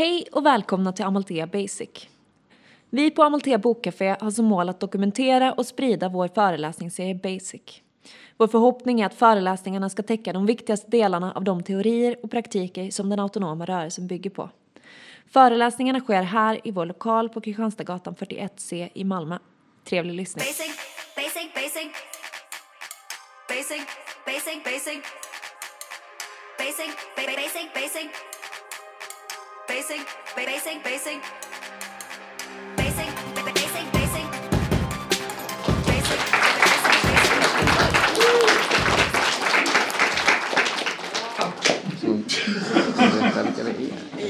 Hej och välkomna till Amalthea Basic. Vi på Amalthea Bokcafé har som mål att dokumentera och sprida vår föreläsningsserie Basic. Vår förhoppning är att föreläsningarna ska täcka de viktigaste delarna av de teorier och praktiker som den autonoma rörelsen bygger på. Föreläsningarna sker här i vår lokal på Kristianstadsgatan 41C i Malmö. Trevlig lyssning. Basic, basic, basic. Basic, basic, basic. Basic, basic, basic. Basic, basic, basic.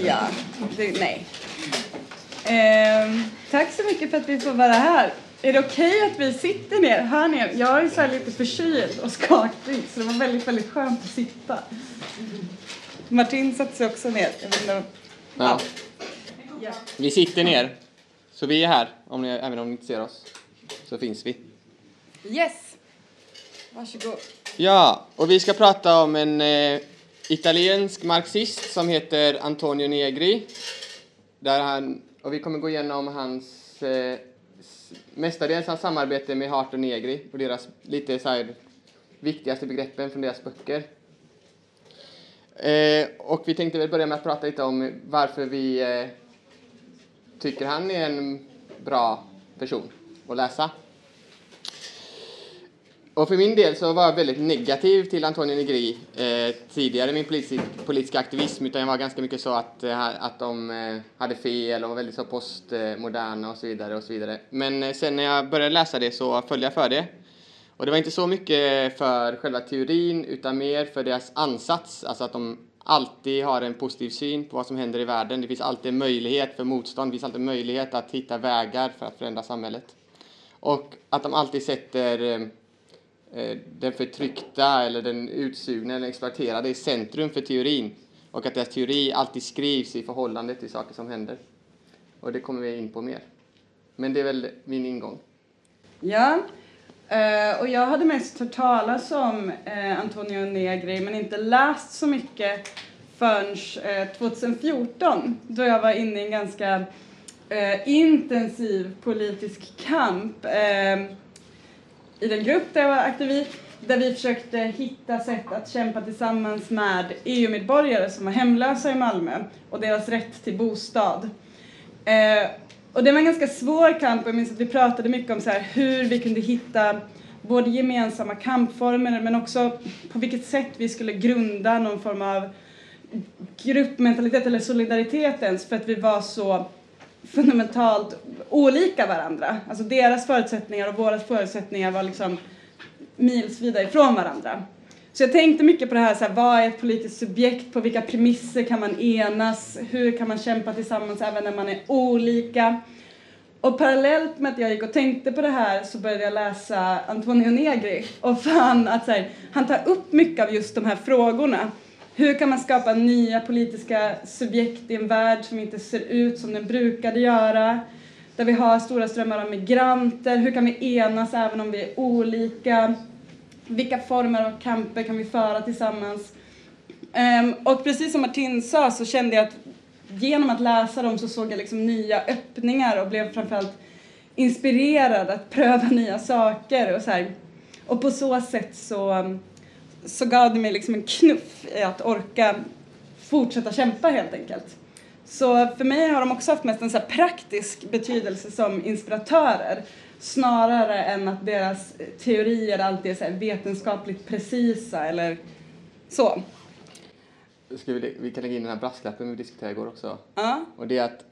Ja, det, nej. Ehm, tack så mycket för att vi får vara här. Är det okej att vi sitter ner? Hör ni? Jag är så här lite förkyld och skakig så det var väldigt, väldigt skönt att sitta. Martin satte sig också ner. Ja, vi sitter ner. Så vi är här, om ni, även om ni inte ser oss. Så finns vi. Yes! Varsågod. Ja, och vi ska prata om en eh, italiensk marxist som heter Antonio Negri. Där han, och vi kommer gå igenom hans, eh, mestadels hans samarbete med Hart och Negri och deras lite så här viktigaste begreppen från deras böcker. Eh, och vi tänkte väl börja med att prata lite om varför vi eh, tycker han är en bra person att läsa. Och för min del så var jag väldigt negativ till Antonio Negri eh, tidigare i min politisk, politiska aktivism utan jag var ganska mycket så att, eh, att de eh, hade fel och var väldigt så postmoderna och så vidare och så vidare. Men eh, sen när jag började läsa det så föll jag för det. Och det var inte så mycket för själva teorin utan mer för deras ansats, alltså att de alltid har en positiv syn på vad som händer i världen. Det finns alltid en möjlighet för motstånd, det finns alltid en möjlighet att hitta vägar för att förändra samhället. Och att de alltid sätter eh, eh den förtryckta eller den utsugna eller exploaterade i centrum för teorin. Och att deras teori alltid skrivs i förhållande till saker som händer. Och det kommer vi in på mer. Men det är väl min ingång. Ja, Uh, och jag hade mest hört talas om uh, Antonio Negri men inte läst så mycket förrän eh, uh, 2014 då jag var inne i en ganska intensiv politisk kamp i den grupp där jag var aktiv i där vi försökte hitta sätt att kämpa tillsammans med EU-medborgare som var hemlösa i Malmö och deras rätt till bostad. Och det var en ganska svår kamp och jag minns att vi pratade mycket om så här, hur vi kunde hitta både gemensamma kampformer men också på vilket sätt vi skulle grunda någon form av gruppmentalitet eller solidaritet ens för att vi var så fundamentalt olika varandra. Alltså deras förutsättningar och våra förutsättningar var liksom milsvida ifrån varandra. Så jag tänkte mycket på det här, så här, vad är ett politiskt subjekt, på vilka premisser kan man enas, hur kan man kämpa tillsammans även när man är olika. Och parallellt med att jag gick och tänkte på det här så började jag läsa Antonio Negri och fann att så här, han tar upp mycket av just de här frågorna. Hur kan man skapa nya politiska subjekt i en värld som inte ser ut som den brukade göra? Där vi har stora strömmar av migranter. Hur kan vi enas även om vi är olika? Vilka former av kamper kan vi föra tillsammans? Um, och precis som Martin sa så kände jag att genom att läsa dem så såg jag liksom nya öppningar och blev framförallt inspirerad att pröva nya saker och så här. Och på så sätt så, så gav det mig liksom en knuff i att orka fortsätta kämpa helt enkelt. Så för mig har de också haft mest en så här praktisk betydelse som inspiratörer snarare än att deras teorier alltid är så vetenskapligt precisa eller så. Ska vi, vi kan lägga in den här brasklappen vi diskuterade igår också. Ja, Och det är att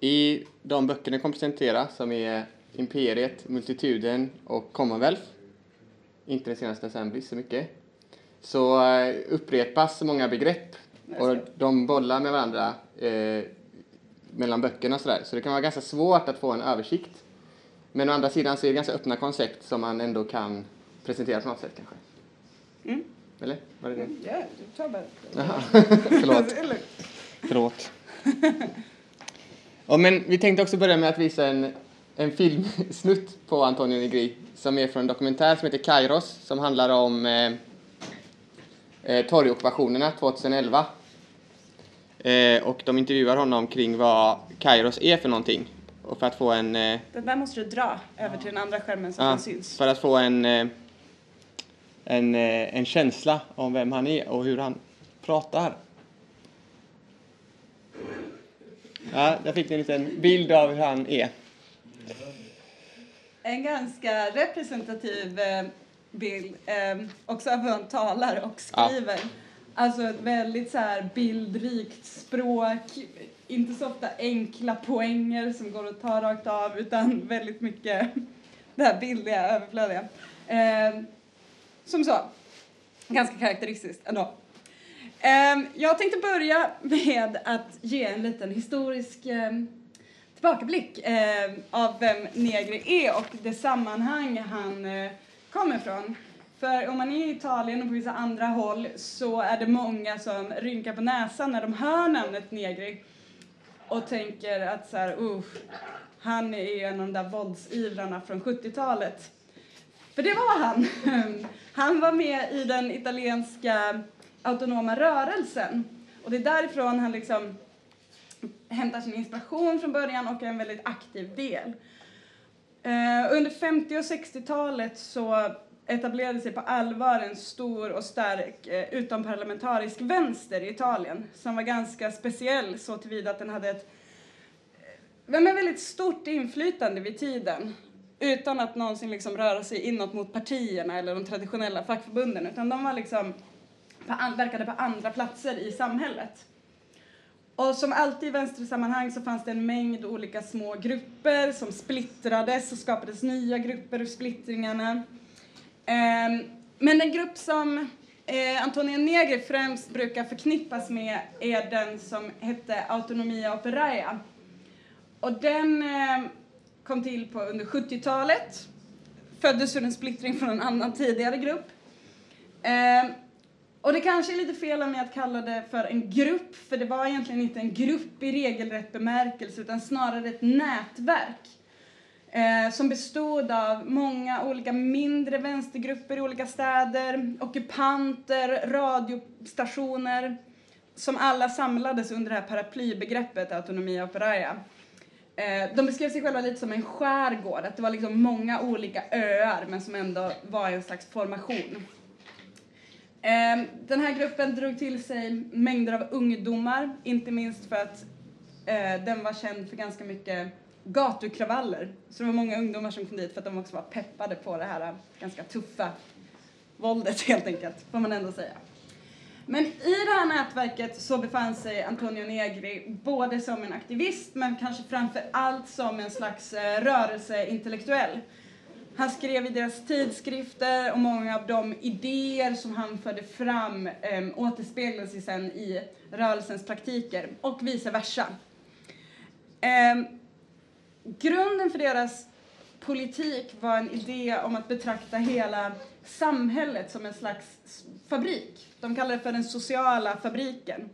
i de böckerna jag kommer presentera, som är Imperiet, Multituden och Commonwealth, inte den senaste Assembly så mycket, så eh, upprepas många begrepp och de bollar med varandra eh, mellan böckerna och sådär. Så det kan vara ganska svårt att få en översikt. Men å andra sidan så är det ganska öppna koncept som man ändå kan presentera på något sätt kanske. Mm. Eller? Var det det? ja du tar bara. Förlåt. Förlåt. ja, men vi tänkte också börja med att visa en, en filmsnutt på Antonio Negri som är från en dokumentär som heter Kairos som handlar om eh, eh, torgockupationerna 2011. Eh, och de intervjuar honom kring vad Kairos är för någonting. Och för att få en... Eh, Den där måste du dra över till den andra skärmen så att ja, den syns. för att få en, eh, en, eh, en känsla om vem han är och hur han pratar. Ja, där fick ni en liten bild av hur han är. En ganska representativ bild också av hur han talar och skriver. Alltså ett väldigt så här bildrikt språk, inte så ofta enkla poänger som går att ta rakt av utan väldigt mycket det här bildliga, överflödiga. Eh, som så, ganska karaktäristiskt ändå. Eh, jag tänkte börja med att ge en liten historisk eh, tillbakablick eh, av vem Negri är och det sammanhang han eh, kommer ifrån. För om man är i Italien och på vissa andra håll så är det många som rynkar på näsan när de hör namnet Negri och tänker att så här, uh, han är en av de där våldsivrarna från 70-talet. För det var han. Han var med i den italienska autonoma rörelsen och det är därifrån han liksom hämtar sin inspiration från början och är en väldigt aktiv del. Eh, under 50 och 60-talet så etablerade sig på allvar en stor och stark eh, utomparlamentarisk vänster i Italien som var ganska speciell så tillvida att den hade ett eh, men väldigt stort inflytande vid tiden utan att någonsin liksom röra sig inåt mot partierna eller de traditionella fackförbunden utan de var liksom på, verkade på andra platser i samhället. Och som alltid i vänstersammanhang så fanns det en mängd olika små grupper som splittrades och skapades nya grupper ur splittringarna. Ehm, men den grupp som eh, Antonia Negri främst brukar förknippas med är den som hette Autonomia Operaia. Och den eh, kom till på under 70-talet, föddes ur en splittring från en annan tidigare grupp. Ehm, och det kanske är lite fel av mig att kalla det för en grupp, för det var egentligen inte en grupp i regelrätt bemärkelse, utan snarare ett nätverk eh, som bestod av många olika mindre vänstergrupper i olika städer, ockupanter, radiostationer, som alla samlades under det här paraplybegreppet autonomi Operaia. Eh, de beskrev sig själva lite som en skärgård, att det var liksom många olika öar men som ändå var en slags formation. Eh, Den här gruppen drog till sig mängder av ungdomar, inte minst för att eh, den var känd för ganska mycket gatukravaller. Så det var många ungdomar som kom dit för att de också var peppade på det här ganska tuffa våldet helt enkelt, får man ändå säga. Men i det här nätverket så befann sig Antonio Negri både som en aktivist men kanske framför allt som en slags eh, rörelseintellektuell. Han skrev i deras tidskrifter och många av de idéer som han förde fram eh, återspeglar sig sen i rörelsens praktiker och vice versa. Eh, grunden för deras politik var en idé om att betrakta hela samhället som en slags fabrik. De kallade det för den sociala fabriken.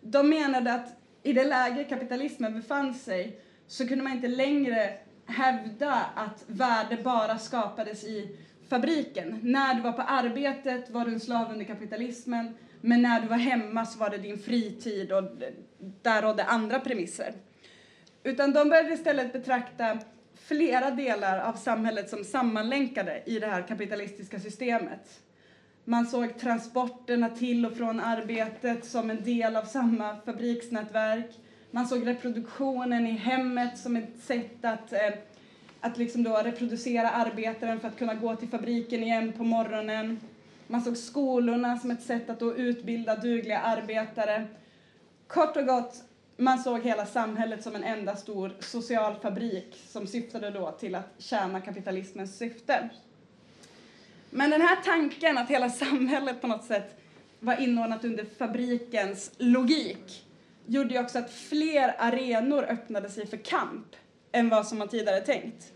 De menade att i det läge kapitalismen befann sig så kunde man inte längre hävda att värde bara skapades i fabriken. När du var på arbetet var du en slav under kapitalismen, men när du var hemma så var det din fritid och där rådde andra premisser. Utan de började istället betrakta flera delar av samhället som sammanlänkade i det här kapitalistiska systemet. Man såg transporterna till och från arbetet som en del av samma fabriksnätverk. Man såg reproduktionen i hemmet som ett sätt att, eh, att liksom då reproducera arbetaren för att kunna gå till fabriken igen på morgonen. Man såg skolorna som ett sätt att då utbilda dugliga arbetare. Kort och gott, man såg hela samhället som en enda stor social fabrik som syftade då till att tjäna kapitalismens syfte. Men den här tanken att hela samhället på något sätt var inordnat under fabrikens logik gjorde ju också att fler arenor öppnade sig för kamp än vad som man tidigare tänkt.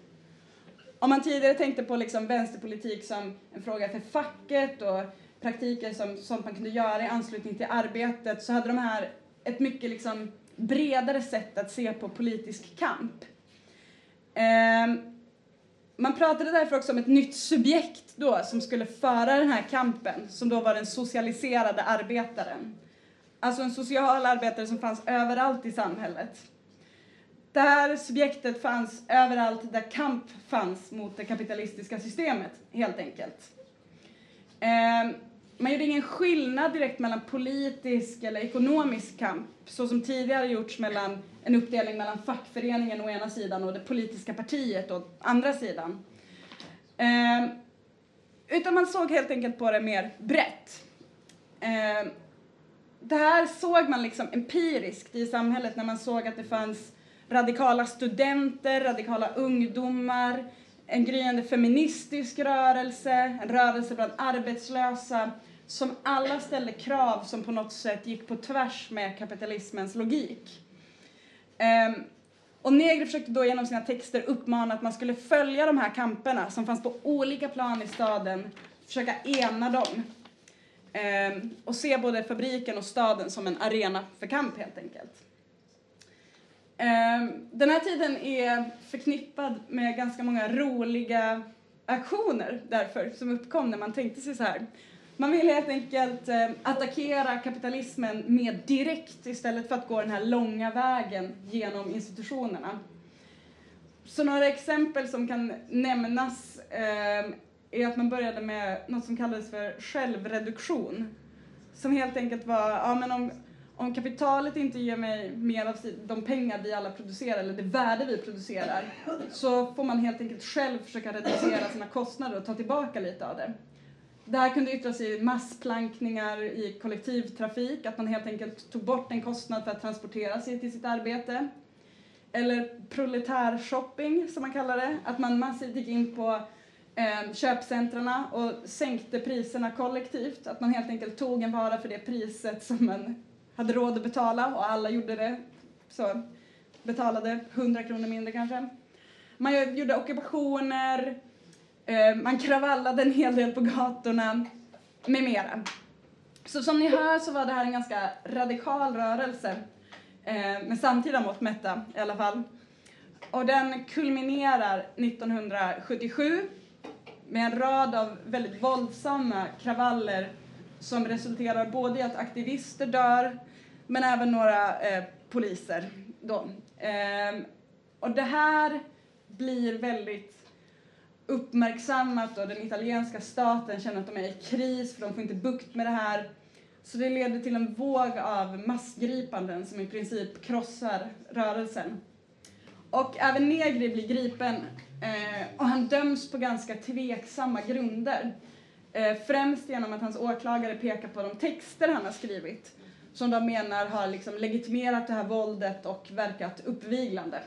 Om man tidigare tänkte på liksom vänsterpolitik som en fråga för facket och praktiker som sånt man kunde göra i anslutning till arbetet så hade de här ett mycket liksom bredare sätt att se på politisk kamp. Ehm, man pratade därför också om ett nytt subjekt då som skulle föra den här kampen, som då var den socialiserade arbetaren. alltså en social arbetare som fanns överallt i samhället. Det här subjektet fanns överallt där kamp fanns mot det kapitalistiska systemet, helt enkelt. Ehm, man gjorde ingen skillnad direkt mellan politisk eller ekonomisk kamp, så som tidigare gjorts mellan en uppdelning mellan fackföreningen å ena sidan och det politiska partiet å andra sidan. Eh, utan man såg helt enkelt på det mer brett. Eh, det här såg man liksom empiriskt i samhället när man såg att det fanns radikala studenter, radikala ungdomar, en gryende feministisk rörelse, en rörelse bland arbetslösa som alla ställde krav som på något sätt gick på tvärs med kapitalismens logik. Um, och Negri försökte då genom sina texter uppmana att man skulle följa de här kamperna som fanns på olika plan i staden, försöka ena dem. Um, och se både fabriken och staden som en arena för kamp helt enkelt. Ehm, den här tiden är förknippad med ganska många roliga aktioner därför som uppkom när man tänkte sig så här. Man vill helt enkelt eh, attackera kapitalismen mer direkt istället för att gå den här långa vägen genom institutionerna. Så några exempel som kan nämnas eh, är att man började med något som kallades för självreduktion. Som helt enkelt var, ja men om, om kapitalet inte ger mig mer av de pengar vi alla producerar, eller det värde vi producerar, så får man helt enkelt själv försöka reducera sina kostnader och ta tillbaka lite av det. Det här kunde yttra sig i massplankningar i kollektivtrafik, att man helt enkelt tog bort en kostnad för att transportera sig till sitt arbete. Eller proletärshopping, som man kallar det, att man massivt gick in på eh, köpcentrarna och sänkte priserna kollektivt. Att man helt enkelt tog en vara för det priset som man hade råd att betala och alla gjorde det. Så betalade 100 kronor mindre kanske. Man gjorde ockupationer, eh, man kravallade en hel del på gatorna, med mera. Så som ni hör så var det här en ganska radikal rörelse, eh, med samtida mått mätta i alla fall. Och den kulminerar 1977 med en rad av väldigt våldsamma kravaller som resulterar både i att aktivister dör, men även några eh, poliser. Då. Eh, och det här blir väldigt uppmärksammat och den italienska staten känner att de är i kris för de får inte bukt med det här. Så det leder till en våg av massgripanden som i princip krossar rörelsen. Och även Negri blir gripen eh, och han döms på ganska tveksamma grunder. Eh, främst genom att hans åklagare pekar på de texter han har skrivit som de menar har liksom legitimerat det här våldet och verkat uppviglande.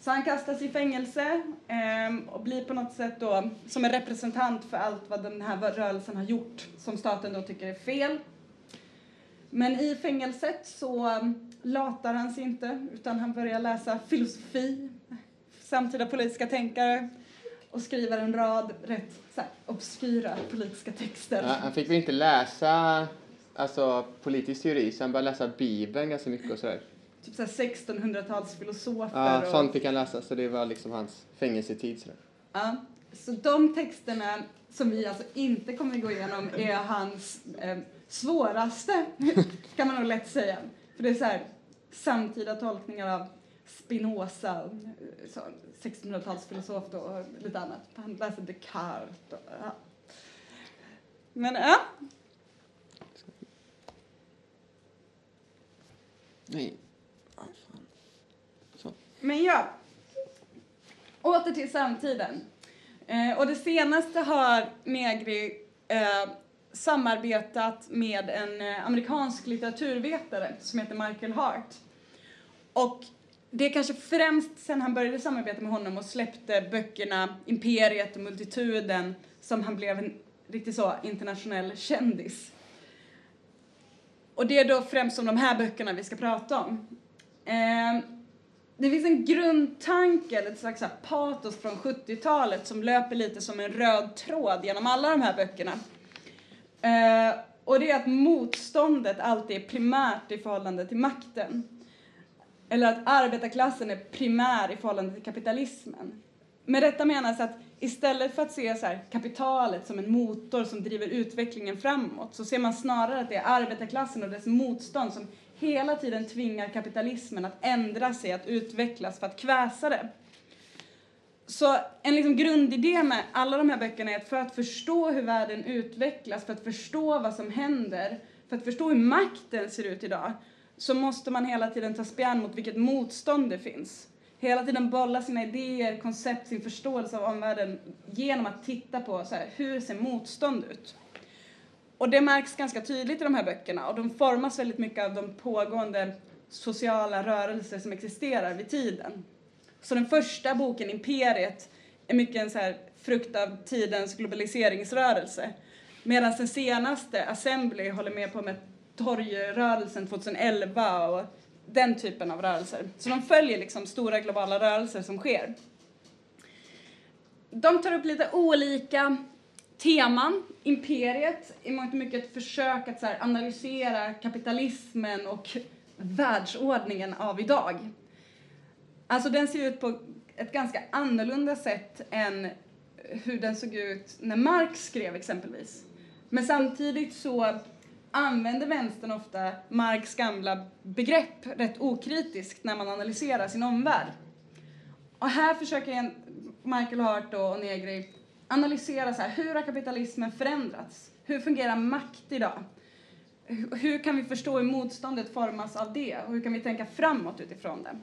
Så han kastas i fängelse eh, och blir på något sätt då som en representant för allt vad den här rörelsen har gjort som staten då tycker är fel. Men i fängelset så ehm, latar han sig inte utan han börjar läsa filosofi, samtida politiska tänkare och skriver en rad rätt så här, obskyra politiska texter. Ja, han fick väl inte läsa alltså, politisk teori så han började läsa Bibeln ganska mycket och sådär typ 1600-talsfilosofer. Ja, och... sånt fick han läsa, så det var liksom hans fängelsetid. Sådär. Ja, så de texterna som vi alltså inte kommer gå igenom är hans eh, svåraste, kan man nog lätt säga. För det är så här, samtida tolkningar av Spinoza, 1600-talsfilosof och lite annat. Han läser Descartes. Och, ja. Men ja. Nej. Men ja, åter till samtiden. Eh, och det senaste har Negri eh, samarbetat med en eh, amerikansk litteraturvetare som heter Michael Hart. Och det är kanske främst sen han började samarbeta med honom och släppte böckerna Imperiet och Multituden som han blev en riktigt så internationell kändis. Och det är då främst om de här böckerna vi ska prata om. Eh, det finns en grundtanke, eller ett slags patos från 70-talet som löper lite som en röd tråd genom alla de här böckerna. Eh, och det är att motståndet alltid är primärt i förhållande till makten. Eller att arbetarklassen är primär i förhållande till kapitalismen. Med detta menas att istället för att se så här, kapitalet som en motor som driver utvecklingen framåt så ser man snarare att det är arbetarklassen och dess motstånd som hela tiden tvingar kapitalismen att ändra sig, att utvecklas för att kväsa det. Så en liksom grundidé med alla de här böckerna är att för att förstå hur världen utvecklas, för att förstå vad som händer, för att förstå hur makten ser ut idag, så måste man hela tiden ta spjärn mot vilket motstånd det finns. Hela tiden bolla sina idéer, koncept, sin förståelse av omvärlden genom att titta på så här, hur ser motstånd ut. Och det märks ganska tydligt i de här böckerna och de formas väldigt mycket av de pågående sociala rörelser som existerar vid tiden. Så den första boken, Imperiet, är mycket en så här frukt av tidens globaliseringsrörelse. Medan den senaste, Assembly, håller mer på med torgrörelsen 2011 och den typen av rörelser. Så de följer liksom stora globala rörelser som sker. De tar upp lite olika teman. Imperiet i mångt och mycket ett försök att så här, analysera kapitalismen och världsordningen av idag. Alltså den ser ut på ett ganska annorlunda sätt än hur den såg ut när Marx skrev exempelvis. Men samtidigt så använder vänstern ofta Marx gamla begrepp rätt okritiskt när man analyserar sin omvärld. Och här försöker Michael Hart och Negri analysera så här, hur har kapitalismen förändrats? Hur fungerar makt idag? Hur kan vi förstå hur motståndet formas av det och hur kan vi tänka framåt utifrån det?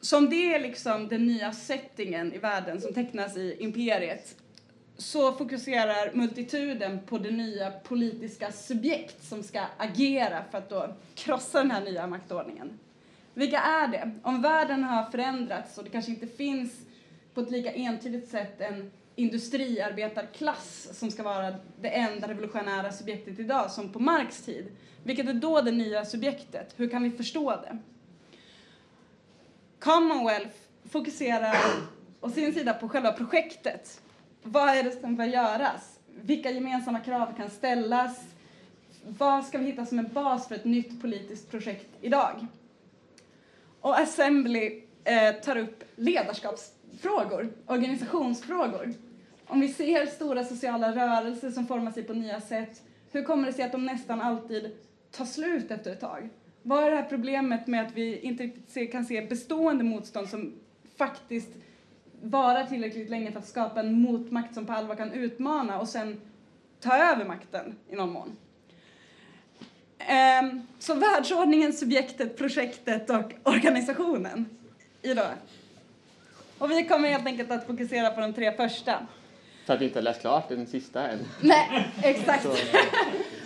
Som det är liksom den nya settingen i världen som tecknas i imperiet så fokuserar multituden på det nya politiska subjekt som ska agera för att då krossa den här nya maktordningen. Vilka är det? Om världen har förändrats och det kanske inte finns på ett lika entydigt sätt en industriarbetarklass som ska vara det enda revolutionära subjektet idag som på Marx tid. Vilket är då det nya subjektet? Hur kan vi förstå det? Commonwealth fokuserar å sin sida på själva projektet. Vad är det som bör göras? Vilka gemensamma krav kan ställas? Vad ska vi hitta som en bas för ett nytt politiskt projekt idag? Och Assembly eh, tar upp ledarskapsfrågor, organisationsfrågor. Om vi ser stora sociala rörelser som formar sig på nya sätt, hur kommer det sig att de nästan alltid tar slut efter ett tag? Vad är det här problemet med att vi inte kan se bestående motstånd som faktiskt vara tillräckligt länge för att skapa en motmakt som på allvar kan utmana och sen ta över makten i någon mån. Ehm, så världsordningen, subjektet, projektet och organisationen idag. Och vi kommer helt enkelt att fokusera på de tre första. För att vi inte har läst klart den sista än. Nej, exakt. Så, så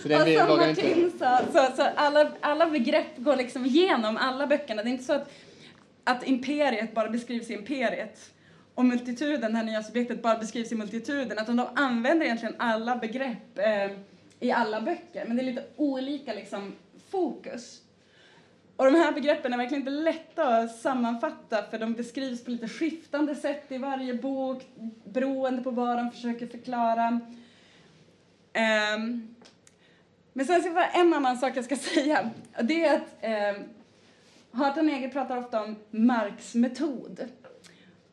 och den som vågar inte... Martin sa, så, så alla, alla begrepp går liksom igenom alla böckerna. Det är inte så att, att imperiet bara beskrivs i imperiet och multituden, det här nya subjektet, bara beskrivs i multituden. Att de använder egentligen alla begrepp eh, i alla böcker, men det är lite olika liksom, fokus. Och de här begreppen är verkligen inte lätta att sammanfatta för de beskrivs på lite skiftande sätt i varje bok beroende på vad de försöker förklara. Um, men sen så var en annan sak jag ska säga. Och det är att ehm, um, Harton Eger pratar ofta om Marx metod.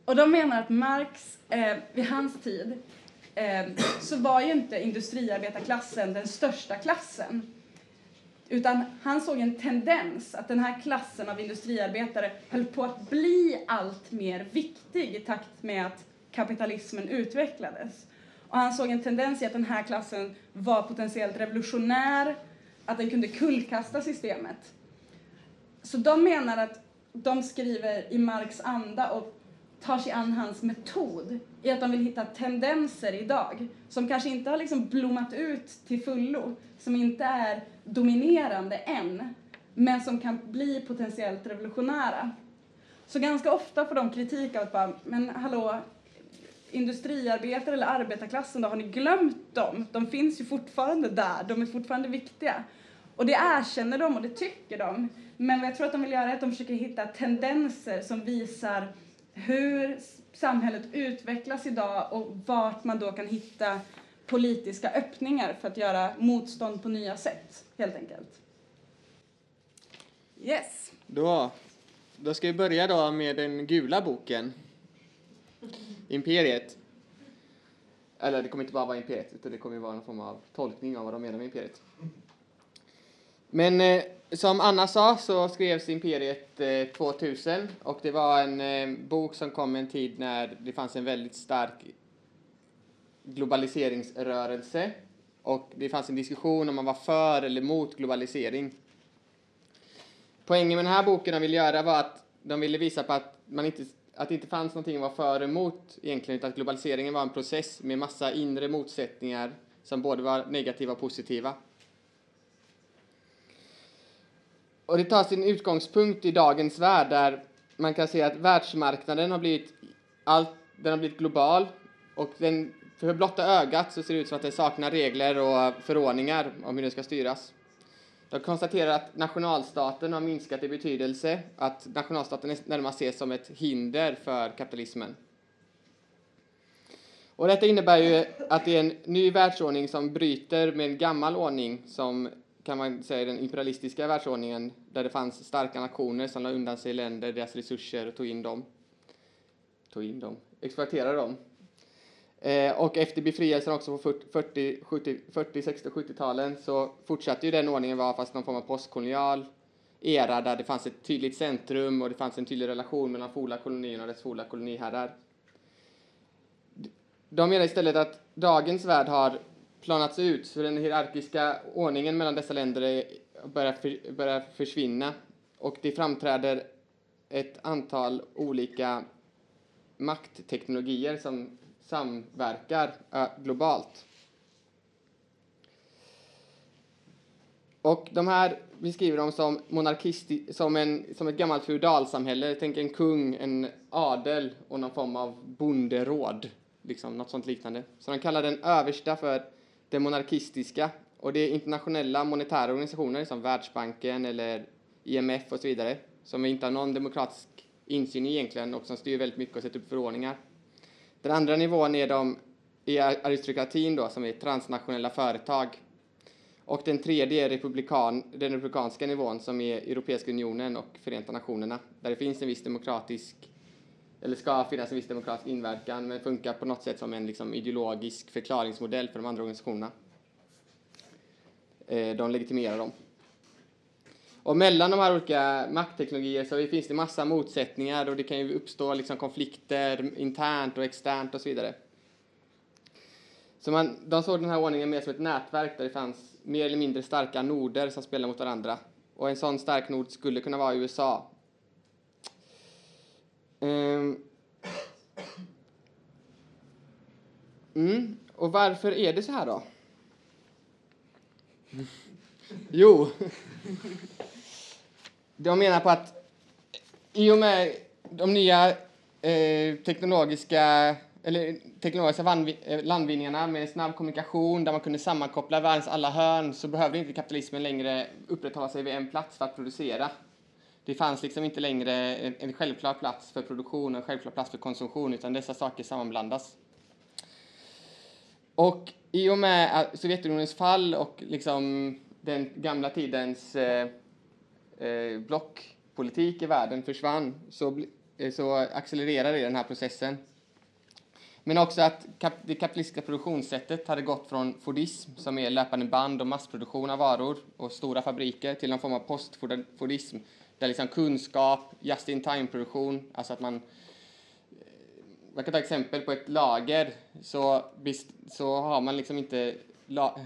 Och de menar att Marx, eh, vid hans tid, eh, så var ju inte industriarbetarklassen den största klassen. Utan han såg en tendens att den här klassen av industriarbetare höll på att bli allt mer viktig i takt med att kapitalismen utvecklades. Och han såg en tendens i att den här klassen var potentiellt revolutionär, att den kunde kullkasta systemet. Så de menar att de skriver i Marx anda och tar sig an hans metod i att de vill hitta tendenser idag som kanske inte har liksom blommat ut till fullo, som inte är dominerande än, men som kan bli potentiellt revolutionära. Så ganska ofta får de kritik av att bara, men hallå, industriarbetare eller arbetarklassen då, har ni glömt dem? De finns ju fortfarande där, de är fortfarande viktiga. Och det erkänner de och det tycker de. Men vad jag tror att de vill göra är att de försöker hitta tendenser som visar hur samhället utvecklas idag och vart man då kan hitta politiska öppningar för att göra motstånd på nya sätt, helt enkelt. Yes. Då, då ska vi börja då med den gula boken. imperiet. Eller det kommer inte bara vara imperiet, utan det kommer vara någon form av tolkning av vad de menar med imperiet. Men eh, som Anna sa så skrevs Imperiet eh, 2000 och det var en eh, bok som kom en tid när det fanns en väldigt stark globaliseringsrörelse och det fanns en diskussion om man var för eller mot globalisering. Poängen med den här boken de ville göra var att de ville visa på att, man inte, att det inte fanns någonting att vara för eller emot egentligen, utan att globaliseringen var en process med massa inre motsättningar som både var negativa och positiva. Och det tar sin utgångspunkt i dagens värld där man kan se att världsmarknaden har blivit, allt, den har blivit global och den, för blotta ögat så ser det ut som att den saknar regler och förordningar om hur den ska styras. De konstaterar att nationalstaten har minskat i betydelse, att nationalstaten närmast ses som ett hinder för kapitalismen. Och detta innebär ju att det är en ny världsordning som bryter med en gammal ordning som kan man säga den imperialistiska världsordningen där det fanns starka nationer som la undan sig länder, deras resurser och tog in dem. Tog in dem, exploaterade dem. Eh, och efter befrielsen också på 40, 70, 40 60 och 70-talen så fortsatte ju den ordningen vara fast någon form av postkolonial era där det fanns ett tydligt centrum och det fanns en tydlig relation mellan forna kolonierna och dess forna koloniherrar. De menar istället att dagens värld har planats ut, så den hierarkiska ordningen mellan dessa länder börjar, för, börjar försvinna och det framträder ett antal olika maktteknologier som samverkar globalt. Och de här beskriver de som monarkisti som, en, som ett gammalt feudalsamhälle. Tänk en kung, en adel och någon form av bonderåd. Liksom, något sånt liknande. Så de kallar den översta för det monarkistiska och det är internationella monetära organisationer som Världsbanken eller IMF och så vidare som inte har någon demokratisk insyn egentligen och som styr väldigt mycket och sätter upp förordningar. Den andra nivån är de är aristokratin då, som är transnationella företag. Och den tredje är republikan, den republikanska nivån som är Europeiska unionen och Förenta nationerna, där det finns en viss demokratisk, eller ska finnas en viss demokratisk inverkan, men funkar på något sätt som en liksom, ideologisk förklaringsmodell för de andra organisationerna. Eh, de legitimerar dem. Och mellan de här olika maktteknologier så finns det massa motsättningar och det kan ju uppstå liksom konflikter internt och externt och så vidare. Så man, de såg den här ordningen mer som ett nätverk där det fanns mer eller mindre starka noder som spelar mot varandra. Och en sån stark nod skulle kunna vara USA. Ehm. Mm. Och varför är det så här då? Jo, de menar på att i och med de nya eh, teknologiska eller teknologiska eh, landvinningarna med snabb kommunikation där man kunde sammankoppla världens alla hörn så behövde inte kapitalismen längre upprätthålla sig vid en plats för att producera. Det fanns liksom inte längre en, en självklar plats för produktion och en självklar plats för konsumtion utan dessa saker sammanblandas. Och i och med eh, Sovjetunionens fall och liksom den gamla tidens eh, eh, blockpolitik i världen försvann så, eh, så accelererade den här processen. Men också att kap det kapitalistiska produktionssättet hade gått från Fordism, som är löpande band och massproduktion av varor och stora fabriker, till någon form av postfordism, där liksom kunskap, just-in-time-produktion, alltså att man eh, man kan ta exempel på ett lager så, så har man liksom inte la,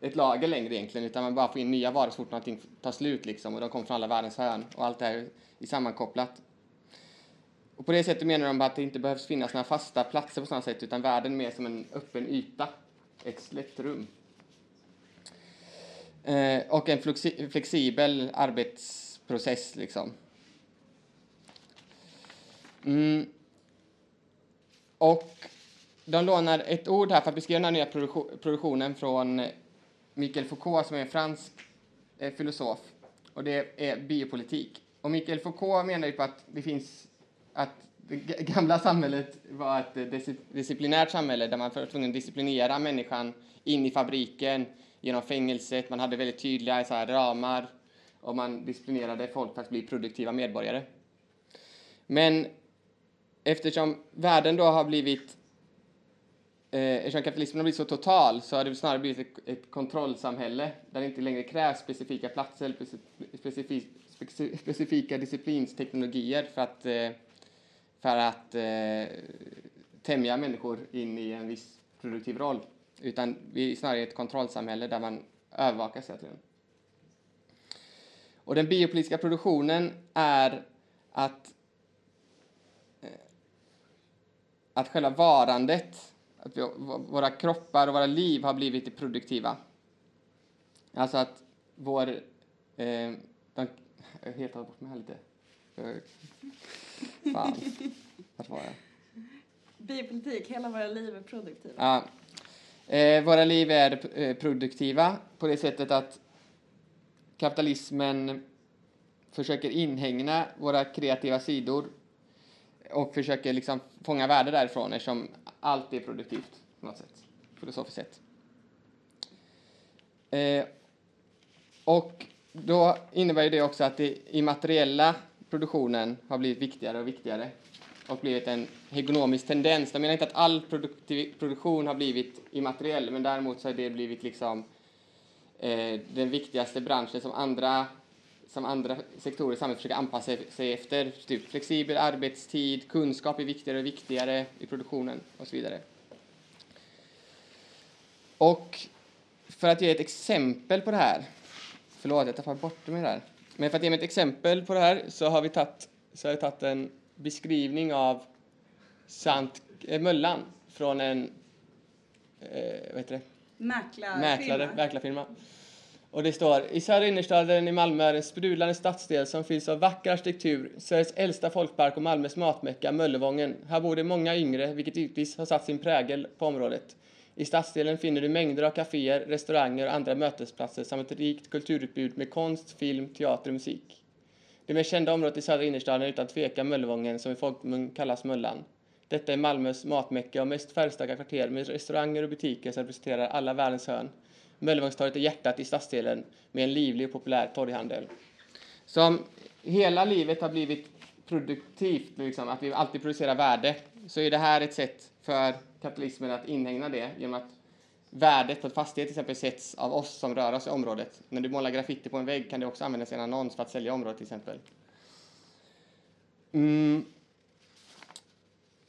ett lager längre egentligen utan man bara får in nya varor så fort någonting tar slut liksom och de kommer från alla världens hörn och allt det här är sammankopplat. Och på det sättet menar de att det inte behövs finnas några fasta platser på samma sätt utan världen är mer som en öppen yta, ett slätt rum. Eh, och en flexibel arbets process, liksom. Mm. Och de lånar ett ord här för att beskriva den här nya produktionen från Michel Foucault som är en fransk eh, filosof och det är biopolitik. Och Michel Foucault menar ju på att det finns att det gamla samhället var ett disciplinärt samhälle där man var tvungen att disciplinera människan in i fabriken genom fängelset. Man hade väldigt tydliga så här, ramar och man disciplinerade folk för att bli produktiva medborgare. Men eftersom världen då har blivit eh, eftersom kapitalismen har blivit så total så har det snarare blivit ett, ett kontrollsamhälle där det inte längre krävs specifika platser eller specifika, specifika disciplinsteknologier för att, eh, för att eh, tämja människor in i en viss produktiv roll. Utan vi är snarare ett kontrollsamhälle där man övervakas hela tiden. Och den biopolitiska produktionen är att, eh, att själva varandet, att vi, våra kroppar och våra liv har blivit produktiva. Alltså att vår... Eh, de, jag har helt bort mig här lite. Fan, vart var jag? Biopolitik, hela våra liv är produktiva. Ja. Eh, våra liv är eh, produktiva på det sättet att kapitalismen försöker inhägna våra kreativa sidor och försöker liksom fånga värde därifrån eftersom allt är produktivt på något sätt, filosofiskt sett. Eh, och då innebär det också att det immateriella produktionen har blivit viktigare och viktigare och blivit en ekonomisk tendens. Jag menar inte att all produktion har blivit immateriell, men däremot så har det blivit liksom eh, den viktigaste branschen som andra, som andra sektorer i samhället försöker anpassa sig efter. Typ flexibel arbetstid, kunskap är viktigare och viktigare i produktionen och så vidare. Och för att ge ett exempel på det här, förlåt jag tappade bort mig där, men för att ge mig ett exempel på det här så har vi tagit, så har vi tagit en beskrivning av Sant eh, Möllan från en eh, vad heter det? Mäklarfirma. Mäklare, mäklarfirma. Och det står i södra innerstaden i Malmö är en sprudlande stadsdel som fylls av vacker arkitektur, Sveriges äldsta folkpark och Malmös matmecka, Möllevången. Här bor det många yngre, vilket givetvis har satt sin prägel på området. I stadsdelen finner du mängder av kaféer, restauranger och andra mötesplatser samt ett rikt kulturutbud med konst, film, teater och musik. Det mest kända området i södra innerstaden är utan tvekan Möllevången som i folkmun kallas Möllan. Detta är Malmös matmecka och mest färgstarka kvarter med restauranger och butiker som representerar alla världens hörn. Möllevångstorget är hjärtat i stadsdelen med en livlig och populär torghandel. Så om hela livet har blivit produktivt, liksom, att vi alltid producerar värde, så är det här ett sätt för kapitalismen att inhägna det genom att värdet på ett fastighet till exempel sätts av oss som rör oss i området. När du målar graffiti på en vägg kan det också användas i en annons för att sälja området till exempel. Mm.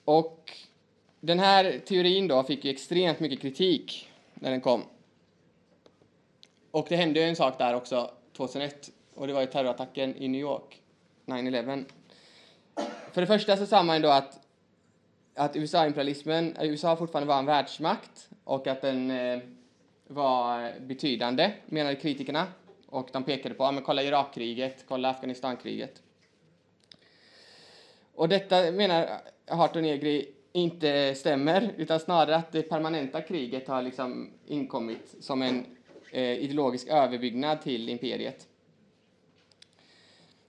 Och den här teorin då fick ju extremt mycket kritik när den kom. Och det hände ju en sak där också 2001 och det var ju terrorattacken i New York, 9-11. För det första så sa man då att, att USA-imperialismen, eh, USA fortfarande var en världsmakt och att den eh, var betydande, menade kritikerna. Och de pekade på, ja men kolla Irakkriget, kolla Afghanistankriget. Och detta menar Harton Negri inte stämmer, utan snarare att det permanenta kriget har liksom inkommit som en eh, ideologisk överbyggnad till imperiet.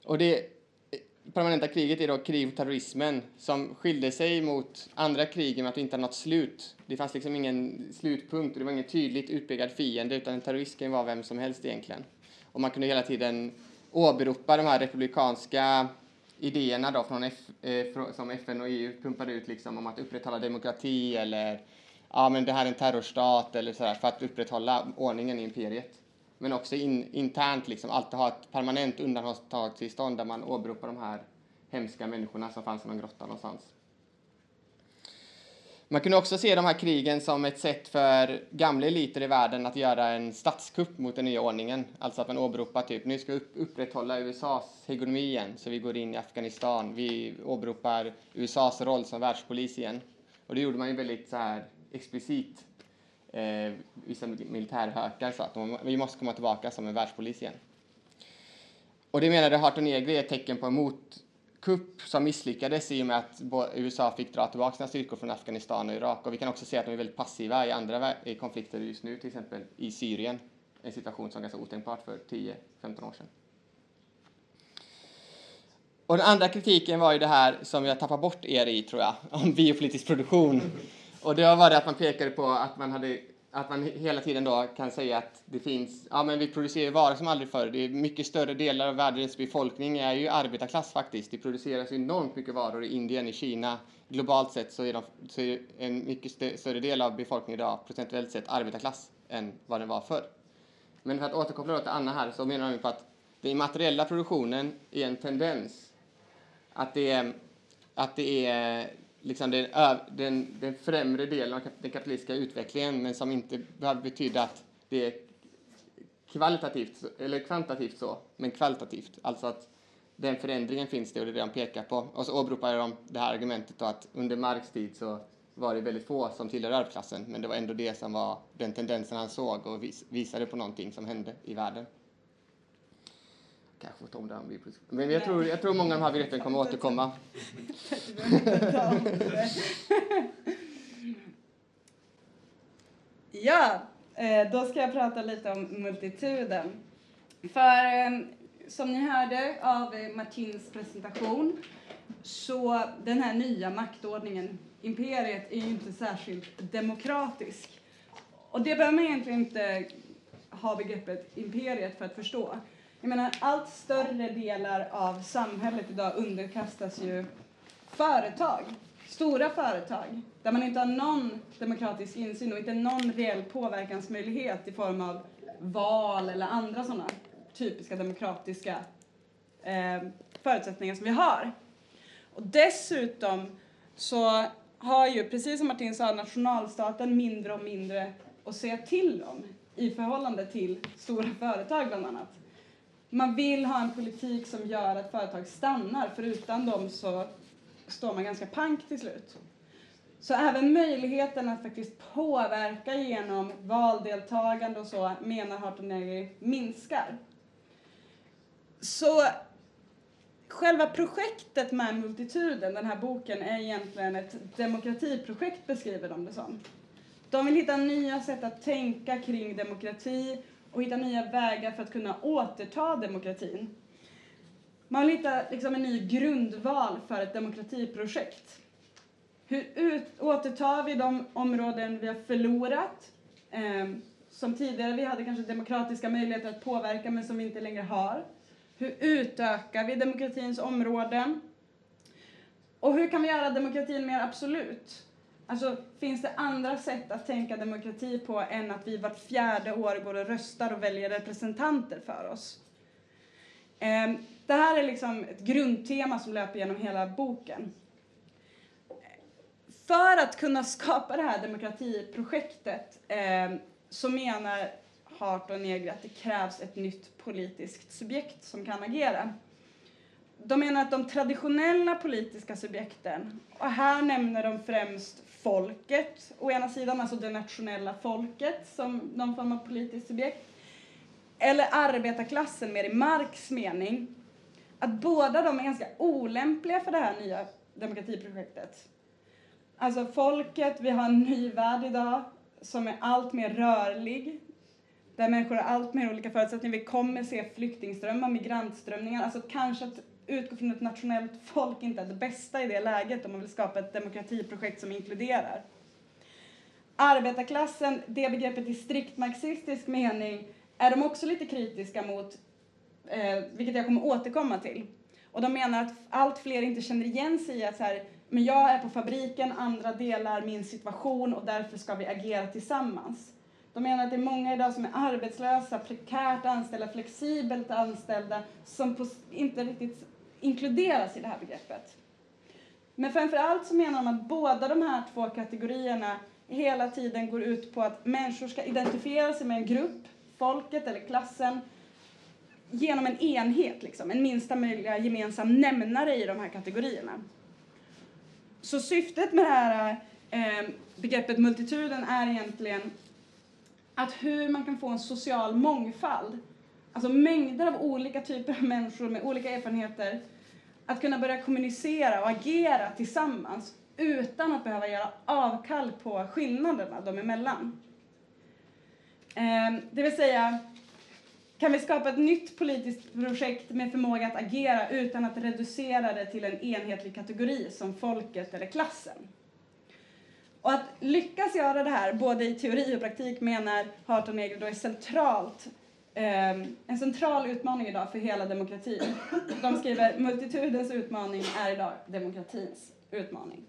Och det eh, permanenta kriget är då krig mot terrorismen som skilde sig mot andra krig med att det inte hade något slut. Det fanns liksom ingen slutpunkt och det var ingen tydligt utpekad fiende utan en terrorist kan vara vem som helst egentligen. Och man kunde hela tiden åberopa de här republikanska idéerna då från F, eh, som FN och EU pumpade ut liksom om att upprätthålla demokrati eller ja men det här är en terrorstat eller sådär för att upprätthålla ordningen i imperiet men också in, internt liksom alltid ha ett permanent undantagstillstånd där man åberopar de här hemska människorna som fanns i någon grotta någonstans. Man kunde också se de här krigen som ett sätt för gamla eliter i världen att göra en statskupp mot den nya ordningen. Alltså att man åberopar typ, nu ska vi upprätthålla USAs hegemoni igen, så vi går in i Afghanistan. Vi åberopar USAs roll som världspolis igen. Och det gjorde man ju väldigt så här explicit eh, vissa militärhökar sa att de, vi måste komma tillbaka som en världspolis igen. Och det menade Harton Egri är ett tecken på en kupp som misslyckades i och med att USA fick dra tillbaka sina styrkor från Afghanistan och Irak. Och vi kan också se att de är väldigt passiva i andra i konflikter just nu, till exempel i Syrien. En situation som är ganska otänkbart för 10-15 år sedan. Och den andra kritiken var ju det här som jag tappar bort er i, tror jag, om biopolitisk produktion. Och det var det att man pekade på att man hade att man hela tiden då kan säga att det finns, ja men vi producerar varor som aldrig förr. Det är mycket större delar av världens befolkning är ju arbetarklass faktiskt. Det produceras enormt mycket varor i Indien, i Kina. Globalt sett så är, de, så är en mycket större del av befolkningen idag procentuellt sett arbetarklass än vad den var förr. Men för att återkoppla då till Anna här så menar vi på att den materiella produktionen är en tendens. Att det är, att det är liksom den, den, den främre delen av den kapitalistiska utvecklingen men som inte behöver betyda att det är kvalitativt eller kvantitativt så, men kvalitativt. Alltså att den förändringen finns det och det är det de pekar på. Och så åberopar de det här argumentet då att under Marx tid så var det väldigt få som tillhörde överklassen men det var ändå det som var den tendensen han såg och vis, visade på någonting som hände i världen. Kanske ta om det Men jag tror, jag tror många av de här begreppen kommer att återkomma. ja, eh, då ska jag prata lite om multituden. För eh, som ni hörde av Martins presentation så den här nya maktordningen, imperiet, är ju inte särskilt demokratisk. Och det behöver man egentligen inte ha begreppet imperiet för att förstå. Jag menar, allt större delar av samhället idag underkastas ju företag, stora företag, där man inte har någon demokratisk insyn och inte någon reell påverkansmöjlighet i form av val eller andra sådana typiska demokratiska eh, förutsättningar som vi har. Och dessutom så har ju, precis som Martin sa, nationalstaten mindre och mindre att säga till om i förhållande till stora företag bland annat. Man vill ha en politik som gör att företag stannar, för utan dem så står man ganska pank till slut. Så även möjligheten att faktiskt påverka genom valdeltagande och så menar Hartonegri minskar. Så själva projektet med multituden, den här boken, är egentligen ett demokratiprojekt beskriver de det som. De vill hitta nya sätt att tänka kring demokrati och hitta nya vägar för att kunna återta demokratin. Man vill hitta liksom en ny grundval för ett demokratiprojekt. Hur ut, återtar vi de områden vi har förlorat? Eh, som tidigare vi hade kanske demokratiska möjligheter att påverka men som vi inte längre har. Hur utökar vi demokratins områden? Och hur kan vi göra demokratin mer absolut? Alltså, finns det andra sätt att tänka demokrati på än att vi vart fjärde år går och röstar och väljer representanter för oss? Ehm, det här är liksom ett grundtema som löper genom hela boken. För att kunna skapa det här demokratiprojektet ehm, så menar Hart och Negri att det krävs ett nytt politiskt subjekt som kan agera. De menar att de traditionella politiska subjekten, och här nämner de främst folket, å ena sidan alltså det nationella folket som någon form av politiskt subjekt, eller arbetarklassen mer i Marx mening, att båda de är ganska olämpliga för det här nya demokratiprojektet. Alltså folket, vi har en ny värld idag som är allt mer rörlig, där människor har allt mer olika förutsättningar. Vi kommer se flyktingströmmar, migrantströmningar, alltså kanske att utgå från ett nationellt folk inte är det bästa i det läget om man vill skapa ett demokratiprojekt som inkluderar. Arbetarklassen, det begreppet i strikt marxistisk mening, är de också lite kritiska mot, eh, vilket jag kommer återkomma till. Och de menar att allt fler inte känner igen sig i att så här, men jag är på fabriken, andra delar min situation och därför ska vi agera tillsammans. De menar att det är många idag som är arbetslösa, prekärt anställda, flexibelt anställda som på, inte riktigt inkluderas i det här begreppet. Men framför allt så menar de att båda de här två kategorierna hela tiden går ut på att människor ska identifiera sig med en grupp, folket eller klassen, genom en enhet, liksom, en minsta möjliga gemensam nämnare i de här kategorierna. Så syftet med det här eh, begreppet multituden är egentligen att hur man kan få en social mångfald alltså mängder av olika typer av människor med olika erfarenheter att kunna börja kommunicera och agera tillsammans utan att behöva göra avkall på skillnaderna dem emellan. Ehm, det vill säga, kan vi skapa ett nytt politiskt projekt med förmåga att agera utan att reducera det till en enhetlig kategori som folket eller klassen? Och att lyckas göra det här, både i teori och praktik, menar Harton Negri då är centralt Ehm, en central utmaning idag för hela demokratin. De skriver multitudens utmaning är idag demokratins utmaning.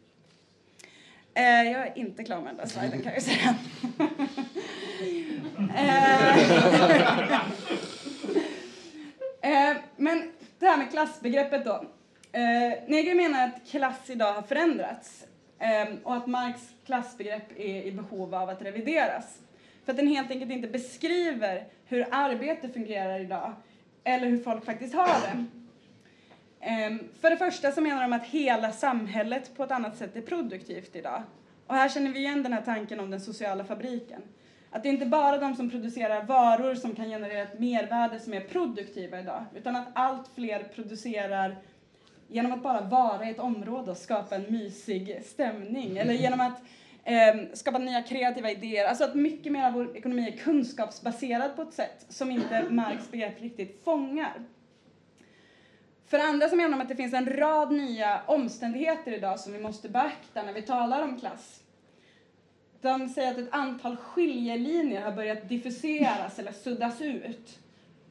Eh, jag är inte klar med den där sliden kan jag säga. Eh, eh, men det här med klassbegreppet då. Eh, Negri menar att klass idag har förändrats eh, och att Marx klassbegrepp är i behov av att revideras. För att den helt enkelt inte beskriver hur arbete fungerar idag eller hur folk faktiskt har det. Ehm, för det första så menar de att hela samhället på ett annat sätt är produktivt idag. Och här känner vi igen den här tanken om den sociala fabriken. Att det inte bara är de som producerar varor som kan generera ett mervärde som är produktiva idag, utan att allt fler producerar genom att bara vara i ett område och skapa en mysig stämning, eller genom att Ehm, skapa nya kreativa idéer. Alltså att mycket mer av vår ekonomi är kunskapsbaserad på ett sätt som inte Marx begrepp riktigt fångar. För det andra så menar de att det finns en rad nya omständigheter idag som vi måste beakta när vi talar om klass. De säger att ett antal skiljelinjer har börjat diffuseras eller suddas ut.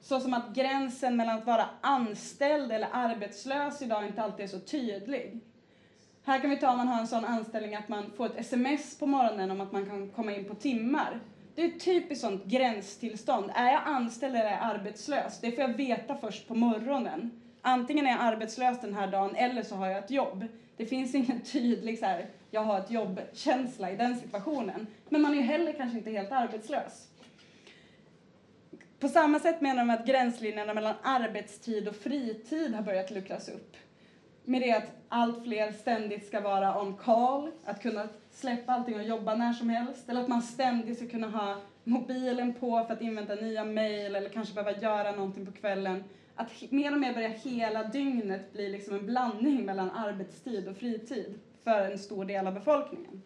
Så som att gränsen mellan att vara anställd eller arbetslös idag inte alltid är så tydlig. Här kan vi ta om man har en sån anställning att man får ett sms på morgonen om att man kan komma in på timmar. Det är ett typiskt sånt gränstillstånd. Är jag anställd eller är jag arbetslös? Det får jag veta först på morgonen. Antingen är jag arbetslös den här dagen eller så har jag ett jobb. Det finns ingen tydlig så här, jag har ett jobb-känsla i den situationen. Men man är ju heller kanske inte helt arbetslös. På samma sätt menar de att gränslinjerna mellan arbetstid och fritid har börjat luckras upp med det att allt fler ständigt ska vara on call, att kunna släppa allting och jobba när som helst, eller att man ständigt ska kunna ha mobilen på för att invänta nya mejl eller kanske behöva göra någonting på kvällen. Att mer och mer börjar hela dygnet bli liksom en blandning mellan arbetstid och fritid för en stor del av befolkningen.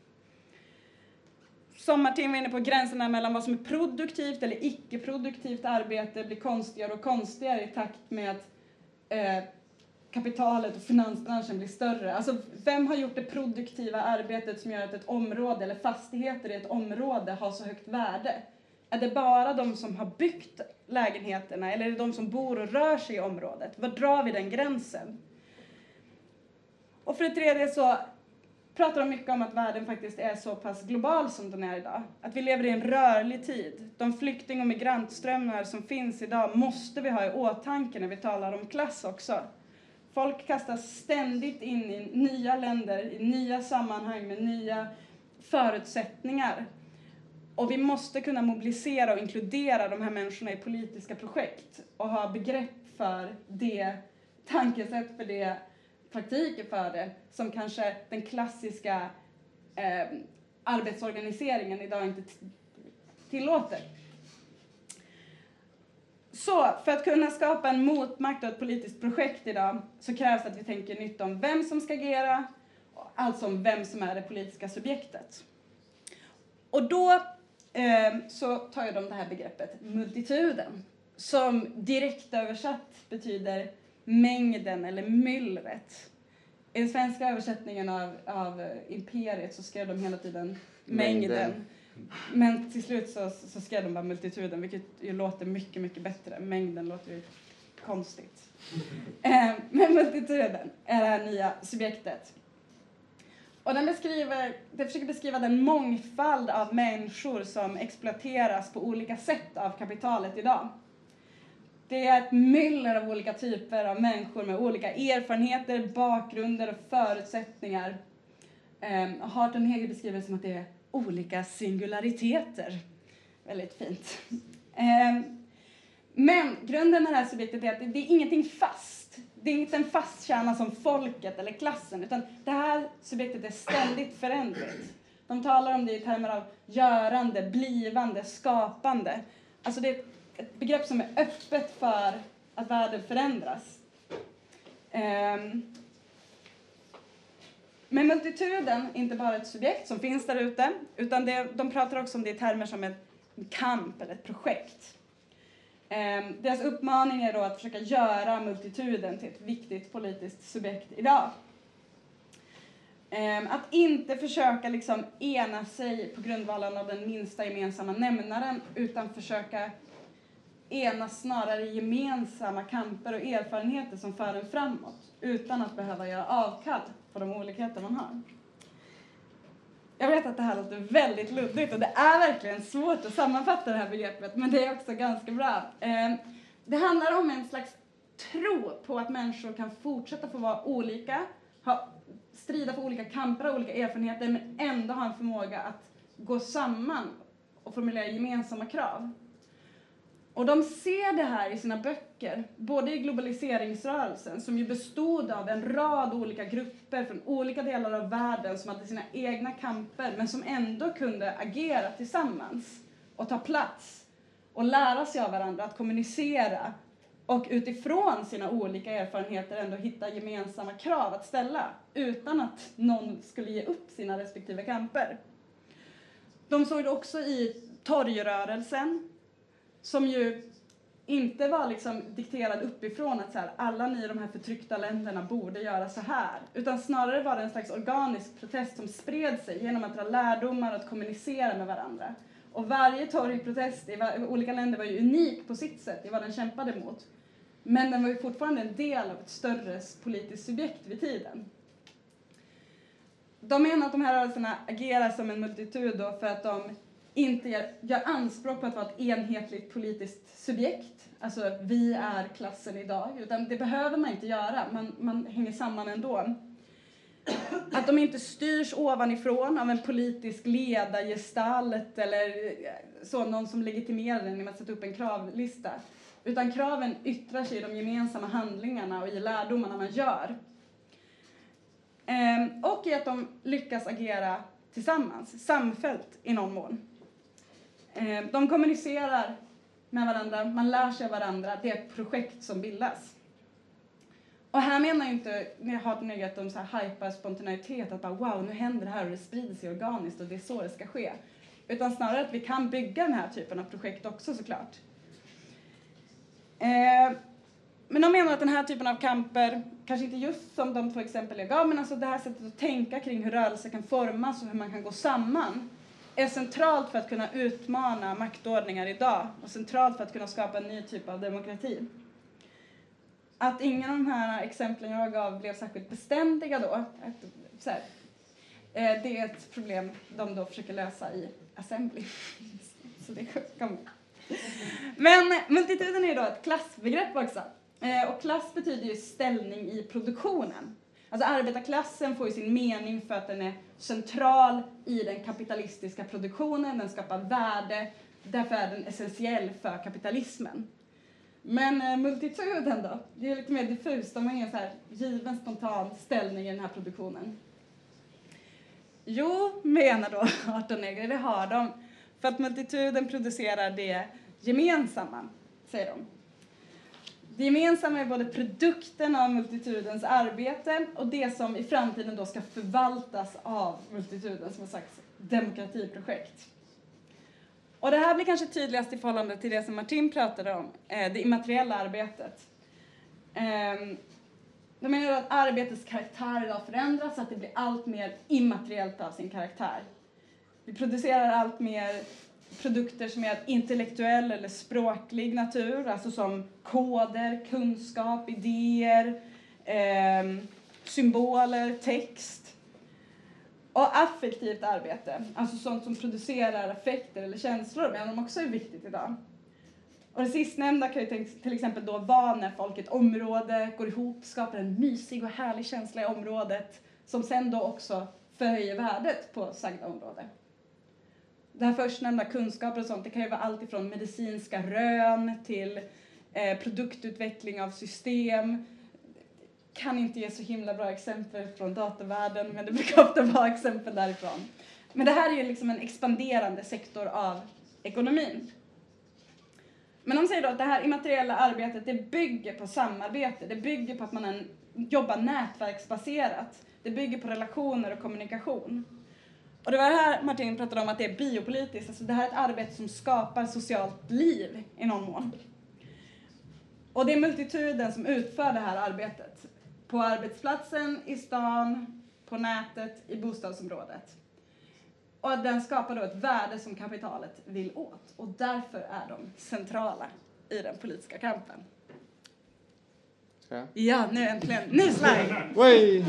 Sommartim är var inne på, gränserna mellan vad som är produktivt eller icke-produktivt arbete blir konstigare och konstigare i takt med att eh, kapitalet och finansbranschen blir större. Alltså, vem har gjort det produktiva arbetet som gör att ett område eller fastigheter i ett område har så högt värde? Är det bara de som har byggt lägenheterna eller är det de som bor och rör sig i området? Var drar vi den gränsen? Och för det tredje så pratar de mycket om att världen faktiskt är så pass global som den är idag. Att vi lever i en rörlig tid. De flykting och migrantströmmar som finns idag måste vi ha i åtanke när vi talar om klass också. Folk kastas ständigt in i nya länder, i nya sammanhang med nya förutsättningar. Och vi måste kunna mobilisera och inkludera de här människorna i politiska projekt och ha begrepp för det, tankesätt för det, praktiker för det, som kanske den klassiska eh, arbetsorganiseringen idag inte tillåter. Så för att kunna skapa en motmakt och ett politiskt projekt idag så krävs att vi tänker nytt om vem som ska agera, alltså om vem som är det politiska subjektet. Och då eh, så tar jag de det här begreppet multituden som direkt översatt betyder mängden eller myllret. I den svenska översättningen av, av eh, imperiet så skrev de hela tiden mängden. mängden. Men till slut så, så skrev de bara multituden, vilket ju låter mycket, mycket bättre. Mängden låter ju konstigt. Eh, men multituden är det här nya subjektet. Och den, beskriver, den försöker beskriva den mångfald av människor som exploateras på olika sätt av kapitalet idag. Det är ett myller av olika typer av människor med olika erfarenheter, bakgrunder och förutsättningar. Eh, Harton Hegel beskriver det som att det är olika singulariteter. Väldigt fint. Ehm, men grunden med det här subjektet är att det är ingenting fast. Det är inte en fast kärna som folket eller klassen, utan det här subjektet är ständigt föränderligt. De talar om det i termer av görande, blivande, skapande. Alltså det är ett begrepp som är öppet för att världen förändras. Um, men multituden är inte bara ett subjekt som finns där ute, utan det, de pratar också om det i termer som en kamp eller ett projekt. Ehm, deras uppmaning är då att försöka göra multituden till ett viktigt politiskt subjekt idag. Ehm, Att inte försöka liksom ena sig på grundvalen av den minsta gemensamma nämnaren utan försöka enas snarare i gemensamma kamper och erfarenheter som för en framåt utan att behöva göra avkall på de olikheter man har. Jag vet att det här låter väldigt luddigt och det är verkligen svårt att sammanfatta det här begreppet men det är också ganska bra. Eh, det handlar om en slags tro på att människor kan fortsätta få vara olika, ha, strida för olika kamper, och olika erfarenheter men ändå ha en förmåga att gå samman och formulera gemensamma krav. Och de ser det här i sina böcker, både i globaliseringsrörelsen som ju bestod av en rad olika grupper från olika delar av världen som hade sina egna kamper men som ändå kunde agera tillsammans och ta plats och lära sig av varandra att kommunicera och utifrån sina olika erfarenheter ändå hitta gemensamma krav att ställa utan att någon skulle ge upp sina respektive kamper. De såg det också i torgrörelsen som ju inte var liksom dikterad uppifrån att så här, alla ni i de här förtryckta länderna borde göra så här. Utan snarare var det en slags organisk protest som spred sig genom att dra lärdomar och att kommunicera med varandra. Och varje torgprotest i olika länder var ju unik på sitt sätt i vad den kämpade mot. Men den var ju fortfarande en del av ett större politiskt subjekt vid tiden. De menar att de här rörelserna agerar som en multitud då för att de inte gör, gör anspråk på att vara ett enhetligt politiskt subjekt, alltså vi är klassen idag, utan det behöver man inte göra, man, man hänger samman ändå. Att de inte styrs ovanifrån av en politisk ledargestalt eller eh, så, någon som legitimerar den genom att sätta upp en kravlista. Utan kraven yttrar sig i de gemensamma handlingarna och i lärdomarna man gör. Ehm, och i att de lyckas agera tillsammans, samfällt i någon mån. Eh, de kommunicerar med varandra, man lär sig av varandra, det är ett projekt som bildas. Och här menar jag inte, när jag har det att de så här hypar spontaneitet, att bara wow, nu händer det här och det sprider sig organiskt och det är så det ska ske. Utan snarare att vi kan bygga den här typen av projekt också såklart. Eh, men de menar att den här typen av kamper, kanske inte just som de två exempel jag gav, men alltså det här sättet att tänka kring hur rörelser kan formas och hur man kan gå samman är centralt för att kunna utmana maktordningar idag och centralt för att kunna skapa en ny typ av demokrati. Att ingen av de här exemplen jag gav blev särskilt beständiga då, att, så här, eh, det är ett problem de då försöker lösa i Assembly. Så det kommer. Men multituden är ju då ett klassbegrepp också. Eh, och klass betyder ju ställning i produktionen. Alltså arbetarklassen får ju sin mening för att den är central i den kapitalistiska produktionen, den skapar värde, därför är den essentiell för kapitalismen. Men eh, multituden då? Det är lite mer diffust, de har ingen så här given spontan ställning i den här produktionen. Jo, menar då 18 negrer, det har de. För att multituden producerar det gemensamma, säger de. Det gemensamma är både produkten av multitudens arbete och det som i framtiden då ska förvaltas av multituden som ett slags demokratiprojekt. Och det här blir kanske tydligast i förhållande till det som Martin pratade om, eh, det immateriella arbetet. Ehm, de menar att arbetets karaktär idag förändras så att det blir allt mer immateriellt av sin karaktär. Vi producerar allt mer produkter som är av intellektuell eller språklig natur, alltså som koder, kunskap, idéer, eh, symboler, text. Och affektivt arbete, alltså sånt som producerar affekter eller känslor, menar de också är viktigt idag. Och det sistnämnda kan ju till- till exempel då vara när folk i ett område går ihop, skapar en mysig och härlig känsla i området som sen då också förhöjer värdet på sagda område. Det här förstnämnda kunskaper och sånt, det kan ju vara allt ifrån medicinska rön till eh, produktutveckling av system. Kan inte ge så himla bra exempel från datavärlden, men det brukar ofta vara exempel därifrån. Men det här är ju liksom en expanderande sektor av ekonomin. Men de säger då att det här immateriella arbetet det bygger på samarbete, det bygger på att man jobbar nätverksbaserat, det bygger på relationer och kommunikation. Och det var det här Martin pratade om att det är biopolitiskt, alltså det här är ett arbete som skapar socialt liv i någon mån. Och det är multituden som utför det här arbetet. På arbetsplatsen, i stan, på nätet, i bostadsområdet. Och den skapar då ett värde som kapitalet vill åt och därför är de centrala i den politiska kampen. Jag? Ja, nu äntligen. Ny slide!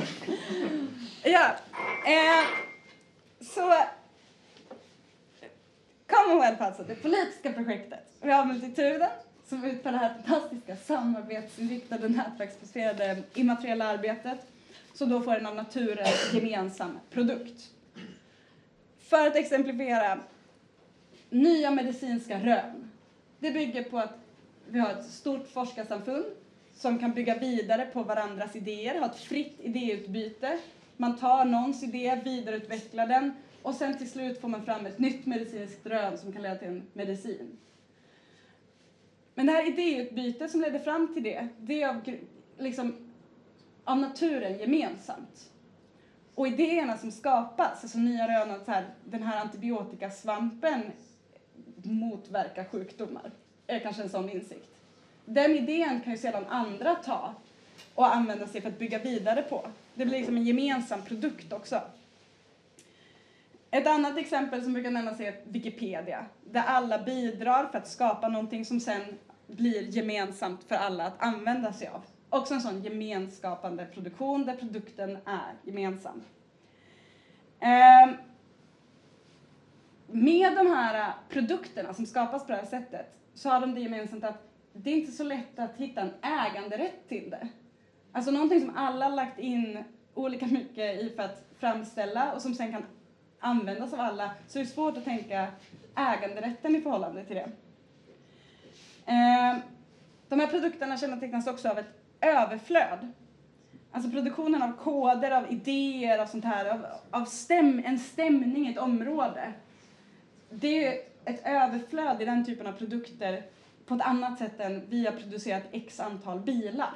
Ja, eh, så Commonwealth alltså, det politiska projektet. Vi har Multituden som utför det här fantastiska samarbetsinriktade nätverksbaserade immateriella arbetet som då får en av naturen gemensam produkt. För att exemplifiera, nya medicinska rön. Det bygger på att vi har ett stort forskarsamfund som kan bygga vidare på varandras idéer, ha ett fritt idéutbyte. Man tar någons idé, vidareutvecklar den och sen till slut får man fram ett nytt medicinskt rön som kan leda till en medicin. Men det här idéutbytet som leder fram till det, det är av, liksom, av naturen gemensamt. Och idéerna som skapas, alltså nya rön att här, den här antibiotikasvampen motverkar sjukdomar, är kanske en sån insikt. Den idén kan ju sedan andra ta och använda sig för att bygga vidare på. Det blir liksom en gemensam produkt också. Ett annat exempel som brukar nämnas är Wikipedia, där alla bidrar för att skapa någonting som sen blir gemensamt för alla att använda sig av. Också en sån gemenskapande produktion där produkten är gemensam. Ehm, med de här produkterna som skapas på det här sättet så har de det gemensamt att det är inte så lätt att hitta en äganderätt till det. Alltså någonting som alla har lagt in olika mycket i för att framställa och som sen kan användas av alla så är det svårt att tänka äganderätten i förhållande till det. Ehm, de här produkterna kännetecknas också av ett överflöd. Alltså produktionen av koder, av idéer, av sånt här, av, av stäm, en stämning i ett område. Det är ett överflöd i den typen av produkter på ett annat sätt än vi har producerat x antal bilar.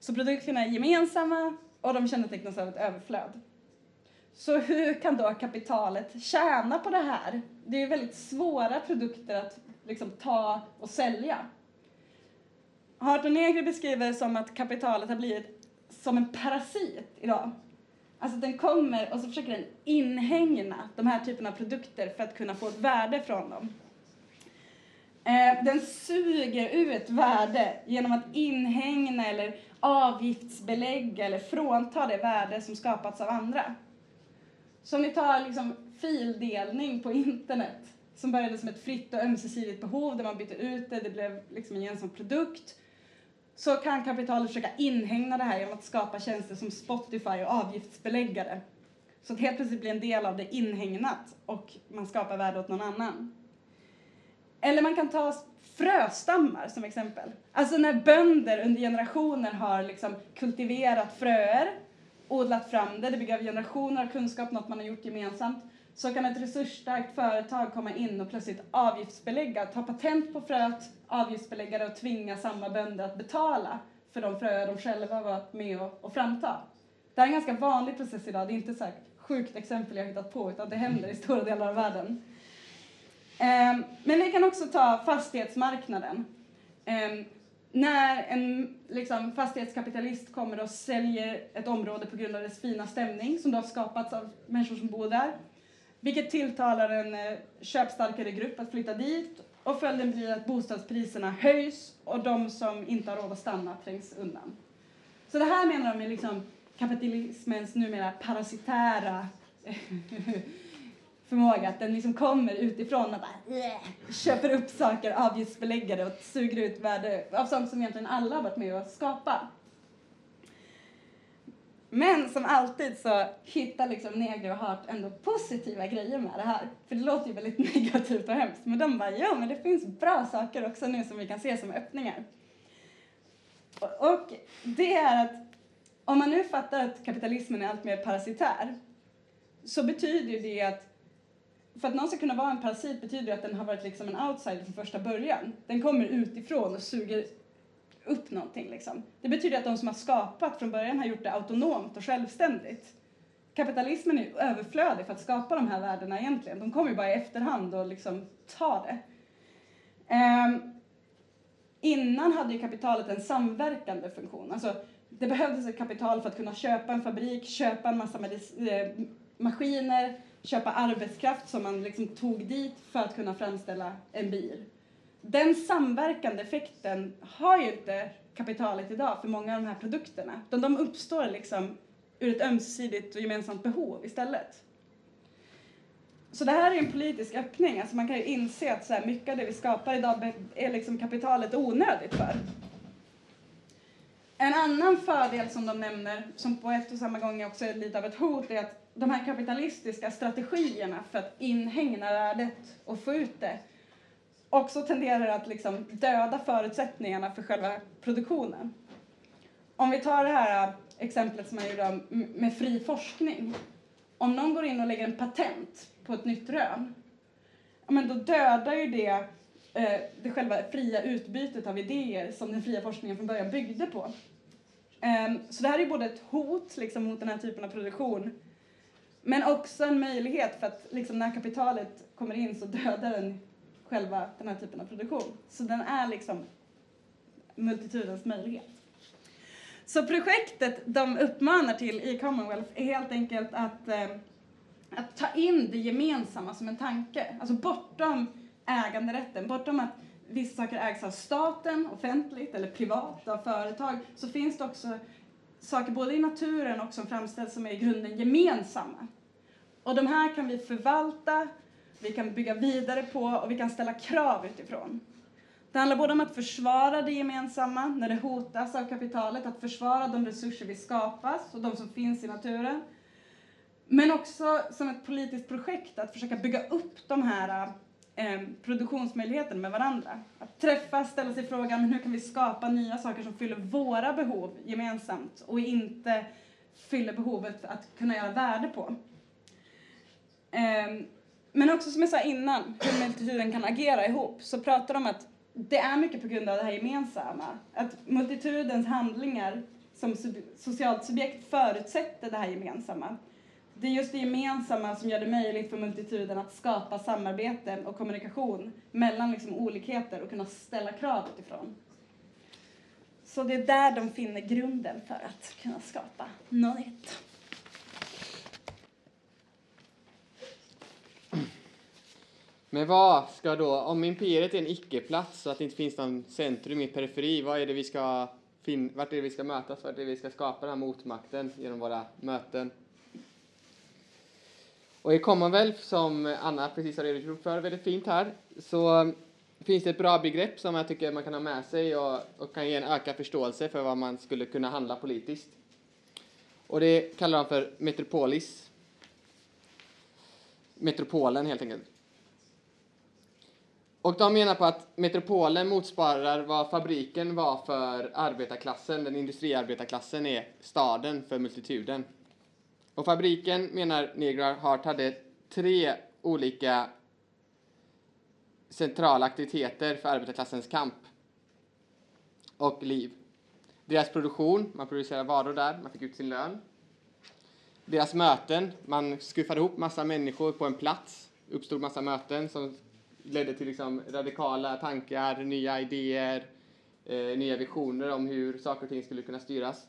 Så produkterna är gemensamma och de kännetecknas av ett överflöd. Så hur kan då kapitalet tjäna på det här? Det är ju väldigt svåra produkter att liksom ta och sälja. Harton Negri beskriver det som att kapitalet har blivit som en parasit idag. Alltså den kommer och så försöker den inhägna de här typerna av produkter för att kunna få ett värde från dem. Eh, den suger ut värde genom att inhägna eller avgiftsbelägga eller frånta det värde som skapats av andra. Så om ni tar liksom fildelning på internet som började som ett fritt och ömsesidigt behov där man bytte ut det, det blev liksom en gemensam produkt. Så kan kapitalet försöka inhägna det här genom att skapa tjänster som Spotify och avgiftsbelägga det. Så att helt plötsligt blir en del av det inhägnat och man skapar värde åt någon annan. Eller man kan ta fröstammar som exempel. Alltså när bönder under generationer har liksom kultiverat fröer, odlat fram det, det bygger av generationer av kunskap, något man har gjort gemensamt, så kan ett resursstarkt företag komma in och plötsligt avgiftsbelägga, ta patent på fröet, avgiftsbelägga det och tvinga samma bönder att betala för de fröer de själva varit med och, och framta. Det här är en ganska vanlig process idag, det är inte så här sjukt exempel jag har hittat på, utan det händer i stora delar av världen. Ehm, men vi kan också ta fastighetsmarknaden. Ehm, när en liksom, fastighetskapitalist kommer och säljer ett område på grund av dess fina stämning som då har skapats av människor som bor där, vilket tilltalar en eh, köpstarkare grupp att flytta dit och följden blir att bostadspriserna höjs och de som inte har råd att stanna trängs undan. Så det här menar de är liksom kapitalismens numera parasitära förmåga, att den liksom kommer utifrån och bara "Äh", köper upp saker, avgiftsbelägger det och suger ut värde av sånt som egentligen alla har varit med och skapat. Men som alltid så hittar liksom Negro och Hart ändå positiva grejer med det här. För det låter ju väldigt negativt och hemskt. Men de bara, ja men det finns bra saker också nu som vi kan se som öppningar. Och, och det är att om man nu fattar att kapitalismen är allt mer parasitär så betyder ju det att för att någon ska kunna vara en parasit betyder det att den har varit liksom en outsider från första början. Den kommer utifrån och suger upp någonting. Liksom. Det betyder att de som har skapat från början har gjort det autonomt och självständigt. Kapitalismen är överflödig för att skapa de här värdena egentligen. De kommer ju bara i efterhand och liksom tar det. Um, innan hade ju kapitalet en samverkande funktion. Alltså, det behövdes ett kapital för att kunna köpa en fabrik, köpa en massa eh, maskiner, köpa arbetskraft som man liksom tog dit för att kunna framställa en bil. Den samverkande effekten har ju inte kapitalet idag för många av de här produkterna. Utan de uppstår liksom ur ett ömsesidigt och gemensamt behov istället. Så det här är en politisk öppning. Alltså man kan ju inse att så här, mycket av det vi skapar idag är liksom kapitalet onödigt för. En annan fördel som de nämner, som på ett och samma gång också är lite av ett hot, är att de här kapitalistiska strategierna för att inhägna värdet och få ut det också tenderar att liksom döda förutsättningarna för själva produktionen. Om vi tar det här äh, exemplet som jag gjorde med fri forskning. Om någon går in och lägger en patent på ett nytt rön, men då dödar ju det äh, det själva fria utbytet av idéer som den fria forskningen från början byggde på. Ehm, så det här är både ett hot liksom, mot den här typen av produktion men också en möjlighet för att liksom, när kapitalet kommer in så dödar den själva den här typen av produktion. Så den är liksom multitudens möjlighet. Så projektet de uppmanar till i Commonwealth är helt enkelt att, eh, att ta in det gemensamma som en tanke. Alltså bortom äganderätten, bortom att vissa saker ägs av staten, offentligt eller privat, av företag, så finns det också saker både i naturen och som framställs som är i grunden gemensamma. Och de här kan vi förvalta, vi kan bygga vidare på och vi kan ställa krav utifrån. Det handlar både om att försvara det gemensamma när det hotas av kapitalet, att försvara de resurser vi skapas och de som finns i naturen. Men också som ett politiskt projekt att försöka bygga upp de här eh, med varandra. Att träffas, ställa sig frågan hur kan vi skapa nya saker som fyller våra behov gemensamt och inte fyller behovet att kunna göra värde på. Eh, men också som jag sa innan, hur multituden kan agera ihop, så pratar de om att det är mycket på grund av det här gemensamma. Att multitudens handlingar som socialt subjekt förutsätter det här gemensamma. Det är just det gemensamma som gör det möjligt för multituden att skapa samarbeten och kommunikation mellan liksom olikheter och kunna ställa krav utifrån. Så det är där de finner grunden för att kunna skapa något nytt. Men vad ska då, om imperiet är en icke-plats så att det inte finns någon centrum i periferi, vad är det vi ska fin vart är det vi ska mötas, vart är det vi ska skapa den här motmakten genom våra möten? Och i Commonwealth, som Anna precis har redogjort för väldigt fint här, så eh, finns det ett bra begrepp som jag tycker man kan ha med sig och, och kan ge en ökad förståelse för vad man skulle kunna handla politiskt. Och det kallar de för metropolis. Metropolen helt enkelt. Och de menar på att metropolen motsvarar vad fabriken var för arbetarklassen, den industriarbetarklassen är staden för multituden. Och fabriken, menar Negra Hart, hade tre olika centrala aktiviteter för arbetarklassens kamp och liv. Deras produktion, man producerade varor där, man fick ut sin lön. Deras möten, man skuffade ihop massa människor på en plats, uppstod massa möten som ledde till liksom radikala tankar, nya idéer, eh, nya visioner om hur saker och ting skulle kunna styras.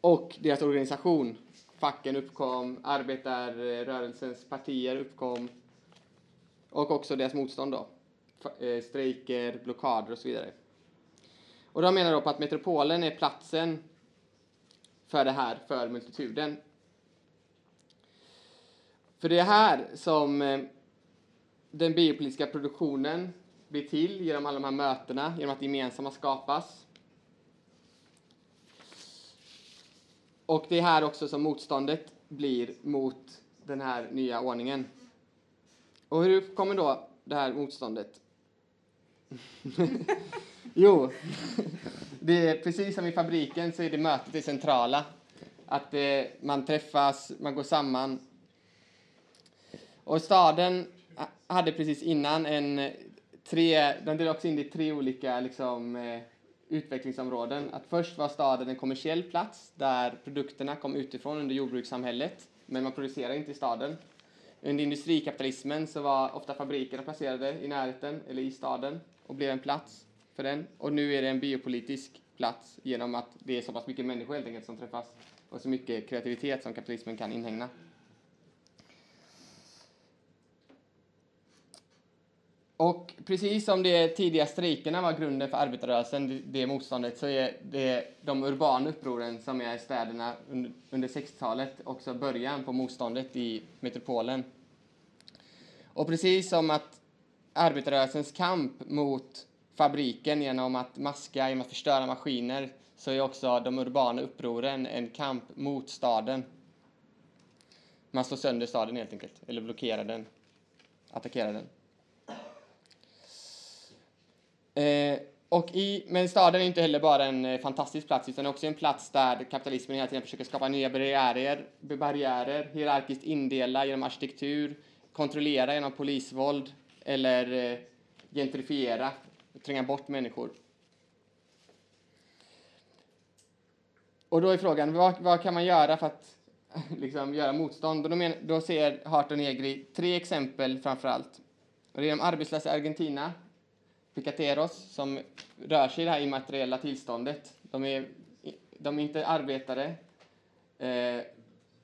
Och deras organisation, facken uppkom, arbetarrörelsens partier uppkom och också deras motstånd då, eh, strejker, blockader och så vidare. Och de menar då på att metropolen är platsen för det här, för multituden. För det är här som eh, den biopolitiska produktionen blir till genom alla de här mötena, genom att gemensamma skapas. Och det är här också som motståndet blir mot den här nya ordningen. Och hur kommer då det här motståndet? jo, det är precis som i fabriken så är det mötet det centrala. Att det, eh, man träffas, man går samman. Och staden hade precis innan en eh, tre, den delade också in i tre olika liksom, eh, utvecklingsområden. Att först var staden en kommersiell plats där produkterna kom utifrån under jordbrukssamhället, men man producerade inte i staden. Under industrikapitalismen så var ofta fabrikerna placerade i närheten eller i staden och blev en plats. för den. Och nu är det en biopolitisk plats genom att det är så pass mycket människor helt enkelt som träffas och så mycket kreativitet som kapitalismen kan inhägna. Och precis som de tidiga strejkerna var grunden för arbetarrörelsen, det, motståndet, så är det de urbana upproren som är i städerna under, under 60-talet också början på motståndet i metropolen. Och precis som att arbetarrörelsens kamp mot fabriken genom att maska, genom att förstöra maskiner, så är också de urbana upproren en kamp mot staden. Man slår sönder staden helt enkelt, eller blockerar den, attackerar den. Eh, och i, men staden är inte heller bara en eh, fantastisk plats utan också en plats där kapitalismen hela tiden försöker skapa nya barriärer, barriärer hierarkiskt indela genom arkitektur, kontrollera genom polisvåld eller eh, gentrifiera, tränga bort människor. Och då är frågan, vad, vad kan man göra för att liksom, göra motstånd? Och då, men, då ser Hart och Negri tre exempel framför allt. Och det är de arbetslösa i Argentina, Picateros, som rör sig i det här immateriella tillståndet. De är, de är inte arbetare, eh,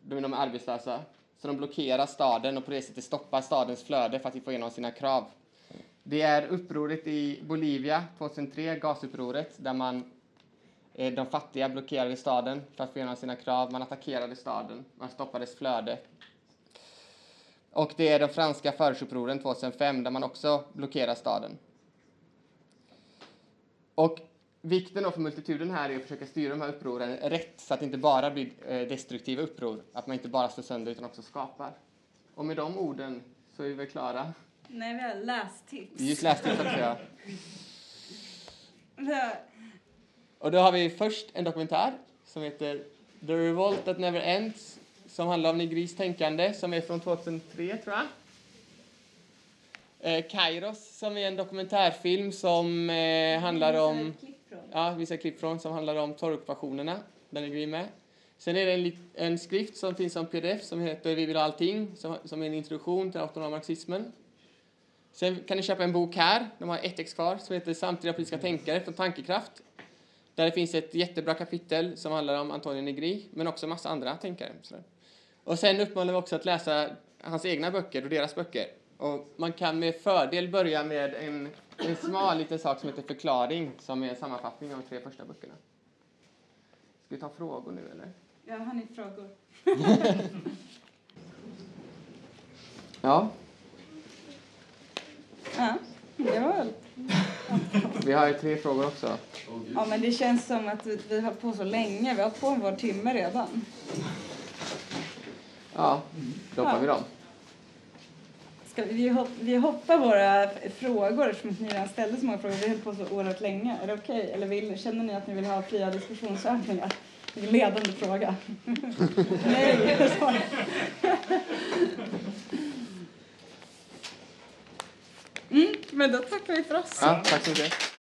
de är arbetslösa. Så de blockerar staden och på det sättet stoppar stadens flöde för att få igenom sina krav. Det är upproret i Bolivia 2003, gasupproret, där man eh, de fattiga blockerade staden för att få igenom sina krav. Man attackerade staden, man stoppade dess flöde. Och det är de franska förortsupproren 2005 där man också blockerar staden. Och vikten för multituden här är att försöka styra de här upproren rätt så att det inte bara blir eh, destruktiva uppror, att man inte bara slår sönder utan också skapar. Och med de orden så är vi väl klara. Nej, vi har lästips. Just lästips också, ja. Och då har vi först en dokumentär som heter The Revolt That Never Ends som handlar om Nigris tänkande som är från 2003 tror jag. Eh, Kairos som är en dokumentärfilm som eh, handlar om... Ja, vissa klipp från som handlar om torrockupationerna. Den är vi med. Sen är det en, en, skrift som finns som pdf som heter Vi vill ha allting, som, som är en introduktion till autonoma marxismen. Sen kan ni köpa en bok här, de har ett ex kvar, som heter Samtida politiska tänkare från Tankekraft. Där det finns ett jättebra kapitel som handlar om Antonio Negri, men också massa andra tänkare. Och sen uppmanar vi också att läsa hans egna böcker och deras böcker. Och man kan med fördel börja med en, en smal liten sak som heter förklaring, som är en sammanfattning av de tre första böckerna. Ska vi ta frågor nu eller? Ja, har ni frågor? ja. Ja, det var väl... Vi har ju tre frågor också. Ja, men det känns som att vi har på så länge. Vi har på en vår timme redan. Ja, då hoppar ja. vi dem. Ska vi, hopp, vi hoppar våra frågor eftersom ni redan ställde så många frågor. Vi höll på så oerhört länge. Är det okej? Okay? Eller vill, känner ni att ni vill ha fria diskussionsövningar? Det är en ledande fråga. Nej, mm, men då tackar vi för oss. Ja, tack så mycket.